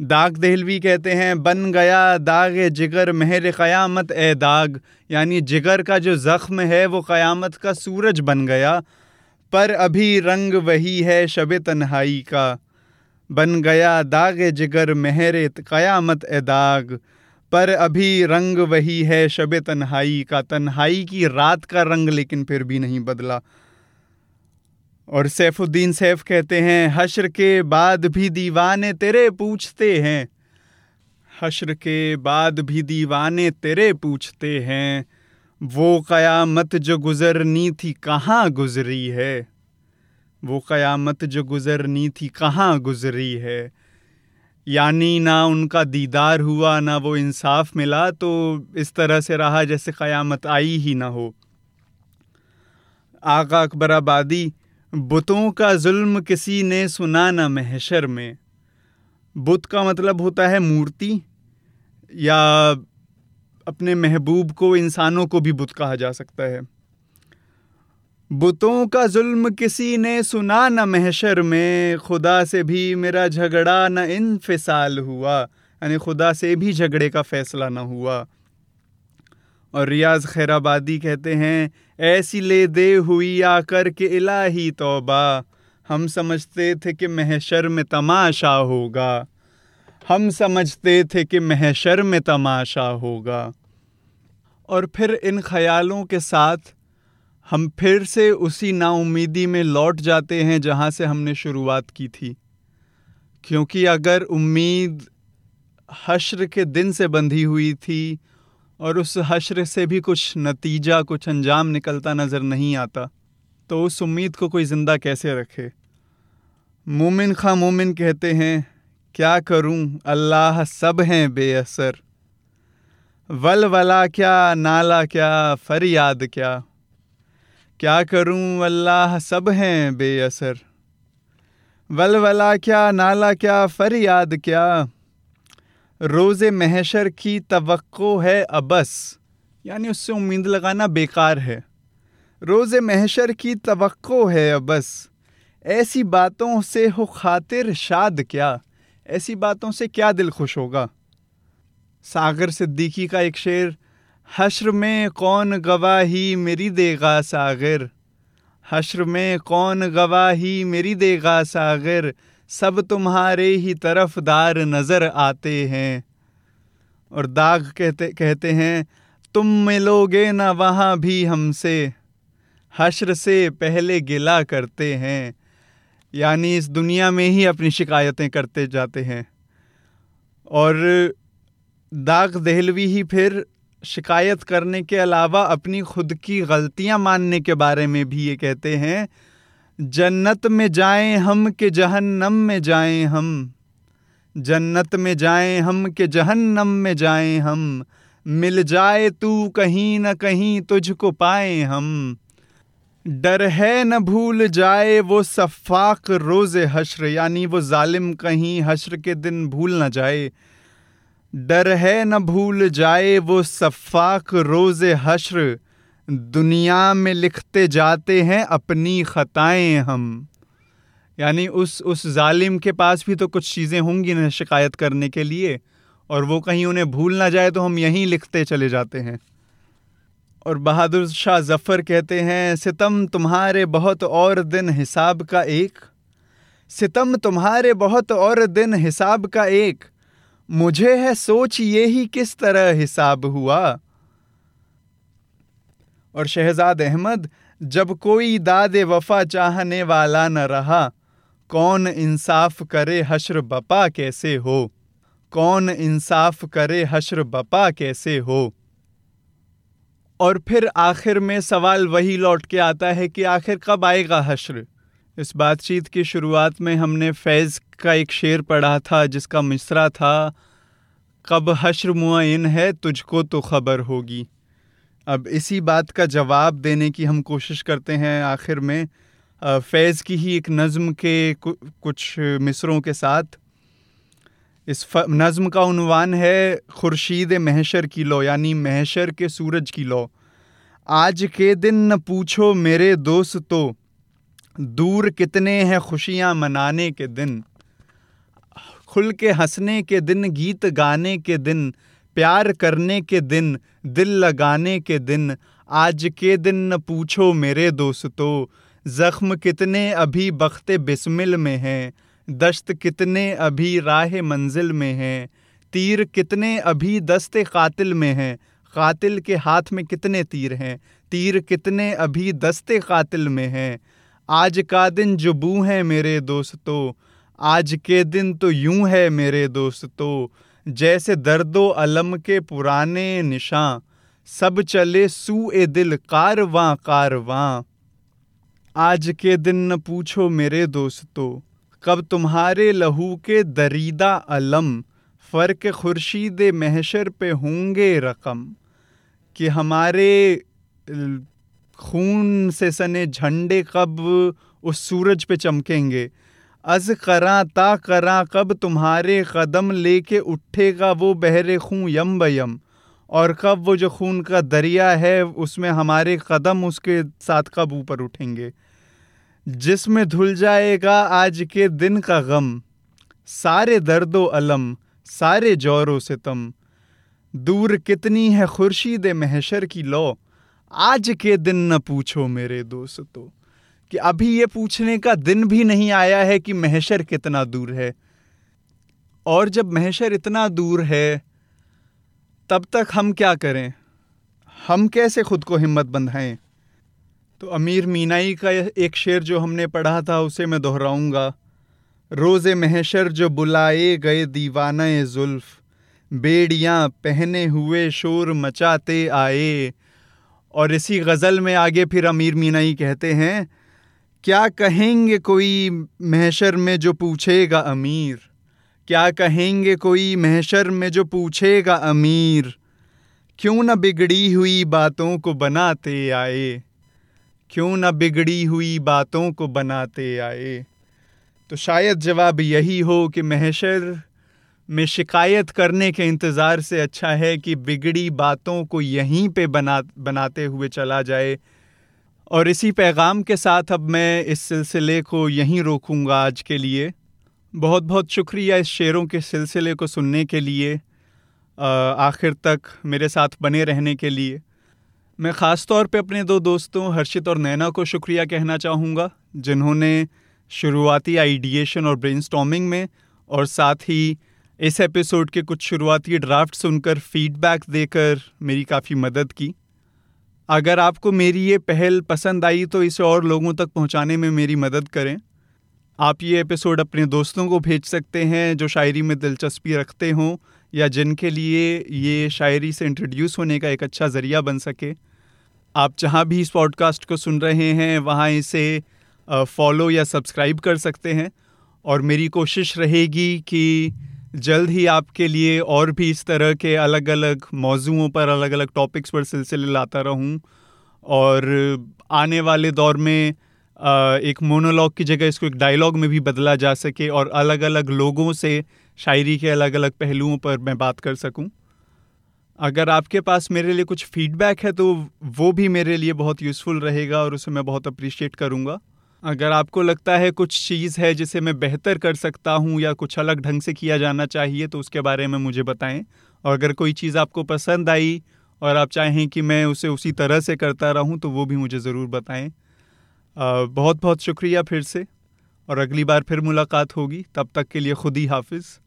दाग दहलवी कहते हैं, बन गया दाग जिगर, महर क़यामत ए दाग। यानी जिगर का जो ज़ख्म है, वो क़यामत का सूरज बन गया, पर अभी रंग वही है शब तन्हाई का। बन गया दाग जिगर महर क़यामत ए दाग। पर अभी रंग वही है शब तन्हाई का। तन्हाई की रात का रंग लेकिन फिर भी नहीं बदला। और सैफुद्दीन सैफ कहते हैं, हश्र के बाद भी दीवाने तेरे पूछते हैं। हश्र के बाद भी दीवाने तेरे पूछते हैं। वो क़यामत जो गुज़रनी थी, कहाँ गुज़री है? वो क़यामत जो गुज़रनी थी, कहाँ गुज़री है? यानी ना उनका दीदार हुआ, ना वो इंसाफ मिला तो इस तरह से रहा जैसे क़यामत आई ही ना हो। आगा अकबर आबादी, बुतों का जुल्म किसी ने सुना ना महशर में? बुत का मतलब होता है मूर्ति? या अपने महबूब को, इंसानों को भी बुत कहा जा सकता है? बुतों का जुल्म किसी ने सुना न महशर में, खुदा से भी मेरा झगड़ा न इनफिसाल हुआ। यानी खुदा से भी झगड़े का फैसला न हुआ। और रियाज खैराबादी कहते हैं, ऐसी ले दे हुई आकर के इलाही तौबा। हम समझते थे कि महशर में तमाशा होगा। हम समझते थे कि महशर में तमाशा होगा। और फिर इन ख्यालों के साथ हम फिर से उसी नाउमीदी में लौट जाते हैं जहाँ से हमने शुरुआत की थी। क्योंकि अगर उम्मीद हश्र के दिन से बंधी हुई थी और उस हश्र से भी कुछ नतीजा, कुछ अंजाम निकलता नज़र नहीं आता तो उस उम्मीद को कोई ज़िंदा कैसे रखे? मोमिन खा मोमिन कहते हैं, क्या करूँ? अल्लाह सब हैं बेअसर। वल वला क्या, नाला क्या, फरियाद क्या? क्या करूँ? अल्लाह सब हैं बेअसर। वल वला क्या, नाला क्या, फरियाद क्या? रोज़ महशर की तवक्को है अबस। यानी उससे उम्मीद लगाना बेकार है। रोज़ महशर की तवक्को है अबस। ऐसी बातों से हो खातिर शाद क्या? ऐसी बातों से क्या दिल खुश होगा? सागर सिद्दीकी का एक शेर हश्र में कौन गवाही मेरी देगा सागर? हश्र में कौन गवाही मेरी देगा सागर? सब तुम्हारे ही तरफदार नज़र आते हैं। और दाग कहते कहते हैं, तुम मिलोगे ना वहाँ भी हमसे। हश्र से पहले गिला करते हैं। यानी इस दुनिया में ही अपनी शिकायतें करते जाते हैं। और दाग दहलवी ही फिर शिकायत करने के अलावा अपनी खुद की गलतियाँ मानने के बारे में भी ये कहते हैं, जन्नत में जाएँ हम के जहन्नम में जाएँ हम। जन्नत में जाएँ हम के जहन्नम में जाएँ हम। मिल जाए तू कहीं न कहीं तुझको पाए हम। डर है न भूल जाए वो सफ़ाक रोज़ हश्र, यानी वो जालिम कहीं हश्र के दिन भूल न जाए। डर है न भूल जाए वो सफ़ाक रोज़ हश्र। दुनिया में लिखते जाते हैं अपनी ख़ताएँ हम। यानी उस उस जालिम के पास भी तो कुछ चीज़ें होंगी ना शिकायत करने के लिए, और वो कहीं उन्हें भूल ना जाए तो हम यहीं लिखते चले जाते हैं। और बहादुर शाह जफ़र कहते हैं, सितम तुम्हारे बहुत और दिन हिसाब का एक। सितम तुम्हारे बहुत और दिन हिसाब का एक। मुझे है सोच ये ही किस तरह हिसाब हुआ। और शहजाद अहमद, जब कोई दाद वफा चाहने वाला न रहा, कौन इंसाफ करे हश्र बपा कैसे हो? कौन इंसाफ करे हश्र बपा कैसे हो? और फिर आखिर में सवाल वही लौट के आता है कि आखिर कब आएगा हश्र? इस बातचीत की शुरुआत में हमने फैज़ का एक शेर पढ़ा था, जिसका मिसरा था, कब हश्र मुआन है, तुझको तो खबर होगी। अब इसी बात का जवाब देने की हम कोशिश करते हैं आखिर में फैज़ की ही एक नज़म के कुछ मिसरों के साथ। इस नज़म का उनवान है खुर्शीद महशर की लो, यानी महशर के सूरज की लो। आज के दिन न पूछो मेरे दोस्त तो दूर कितने हैं खुशियाँ मनाने के दिन। खुल के हंसने के दिन, गीत गाने के दिन, प्यार करने के दिन, दिल लगाने के दिन, आज के दिन न पूछो मेरे दोस्तों, ज़ख्म कितने अभी बख्ते बिस्मिल में हैं दश्त कितने अभी राह मंजिल में हैं, तीर कितने अभी दस्ते कातिल में हैं, कातिल के हाथ में कितने तीर हैं, तीर कितने अभी दस्ते कातिल में हैं, आज का दिन जो बू है मेरे दोस्तों आज के दिन तो यूँ है मेरे दोस्तों जैसे दर्दो अलम के पुराने निशान सब चले सू ए दिल कारवां कारवां। आज के दिन न पूछो मेरे दोस्तों कब तुम्हारे लहू के दरीदा अलम, फ़र्क खुर्शीद महशर पे होंगे रकम। कि हमारे खून से सने झंडे कब उस सूरज पे चमकेंगे अज करा ता करा, कब तुम्हारे कदम लेके उठेगा वो बहरे खून यम बयम। और कब वो जो खून का दरिया है, उसमें हमारे कदम उसके साथ कब ऊपर उठेंगे। जिसमें धुल जाएगा आज के दिन का गम। सारे दर्दो अलम, सारे जोरो सितम दूर कितनी है खुर्शीद महशर की लो। आज के दिन न पूछो मेरे दोस्तों। कि अभी ये पूछने का दिन भी नहीं आया है कि महशर कितना दूर है। और जब महशर इतना दूर है, तब तक हम क्या करें? हम कैसे खुद को हिम्मत बंधाएँ? तो अमीर मीनाई का एक शेर जो हमने पढ़ा था, उसे मैं दोहराऊँगा। रोज़ महशर जो बुलाए गए दीवाना जुल्फ़, बेड़ियाँ पहने हुए शोर मचाते आए। और इसी गज़ल में आगे फिर अमीर मीनाई कहते हैं क्या कहेंगे कोई महशर में जो पूछेगा अमीर? क्या कहेंगे कोई महशर में जो पूछेगा अमीर? क्यों न बिगड़ी हुई बातों को बनाते आए? क्यों न बिगड़ी हुई बातों को बनाते आए? तो शायद जवाब यही हो कि महशर में शिकायत करने के इंतज़ार से अच्छा है कि बिगड़ी बातों को यहीं पे बना, बनाते हुए चला जाए। और इसी पैगाम के साथ अब मैं इस सिलसिले को यहीं रोकूँगा आज के लिए। बहुत बहुत शुक्रिया इस शेरों के सिलसिले को सुनने के लिए
आखिर तक मेरे साथ बने रहने के लिए। मैं ख़ास तौर पे अपने दो दोस्तों हर्षित और नैना को शुक्रिया कहना चाहूँगा, जिन्होंने शुरुआती आइडिएशन और ब्रेनस्टॉर्मिंग में और साथ ही इस एपिसोड के कुछ शुरुआती ड्राफ्ट सुनकर फीडबैक देकर मेरी काफ़ी मदद की। अगर आपको मेरी ये पहल पसंद आई तो इसे और लोगों तक पहुँचाने में मेरी मदद करें। आप ये एपिसोड अपने दोस्तों को भेज सकते हैं जो शायरी में दिलचस्पी रखते हों या जिनके लिए ये शायरी से इंट्रोड्यूस होने का एक अच्छा ज़रिया बन सके। आप जहाँ भी इस पॉडकास्ट को सुन रहे हैं, वहाँ इसे फॉलो या सब्सक्राइब कर सकते हैं। और मेरी कोशिश रहेगी कि जल्द ही आपके लिए और भी इस तरह के अलग अलग मौजुओं पर अलग अलग टॉपिक्स पर सिलसिले लाता रहूँ। और आने वाले दौर में एक मोनोलॉग की जगह इसको एक डायलॉग में भी बदला जा सके और अलग अलग लोगों से शायरी के अलग अलग पहलुओं पर मैं बात कर सकूँ। अगर आपके पास मेरे लिए कुछ फीडबैक है तो वो भी मेरे लिए बहुत यूज़फुल रहेगा और उसे मैं बहुत अप्रिशिएट करूँगा। अगर आपको लगता है कुछ चीज़ है जिसे मैं बेहतर कर सकता हूँ या कुछ अलग ढंग से किया जाना चाहिए तो उसके बारे में मुझे बताएँ। और अगर कोई चीज़ आपको पसंद आई और आप चाहें कि मैं उसे उसी तरह से करता रहूँ तो वो भी मुझे ज़रूर बताएँ। बहुत बहुत शुक्रिया फिर से, और अगली बार फिर मुलाकात होगी। तब तक के लिए खुद ही हाफिज़।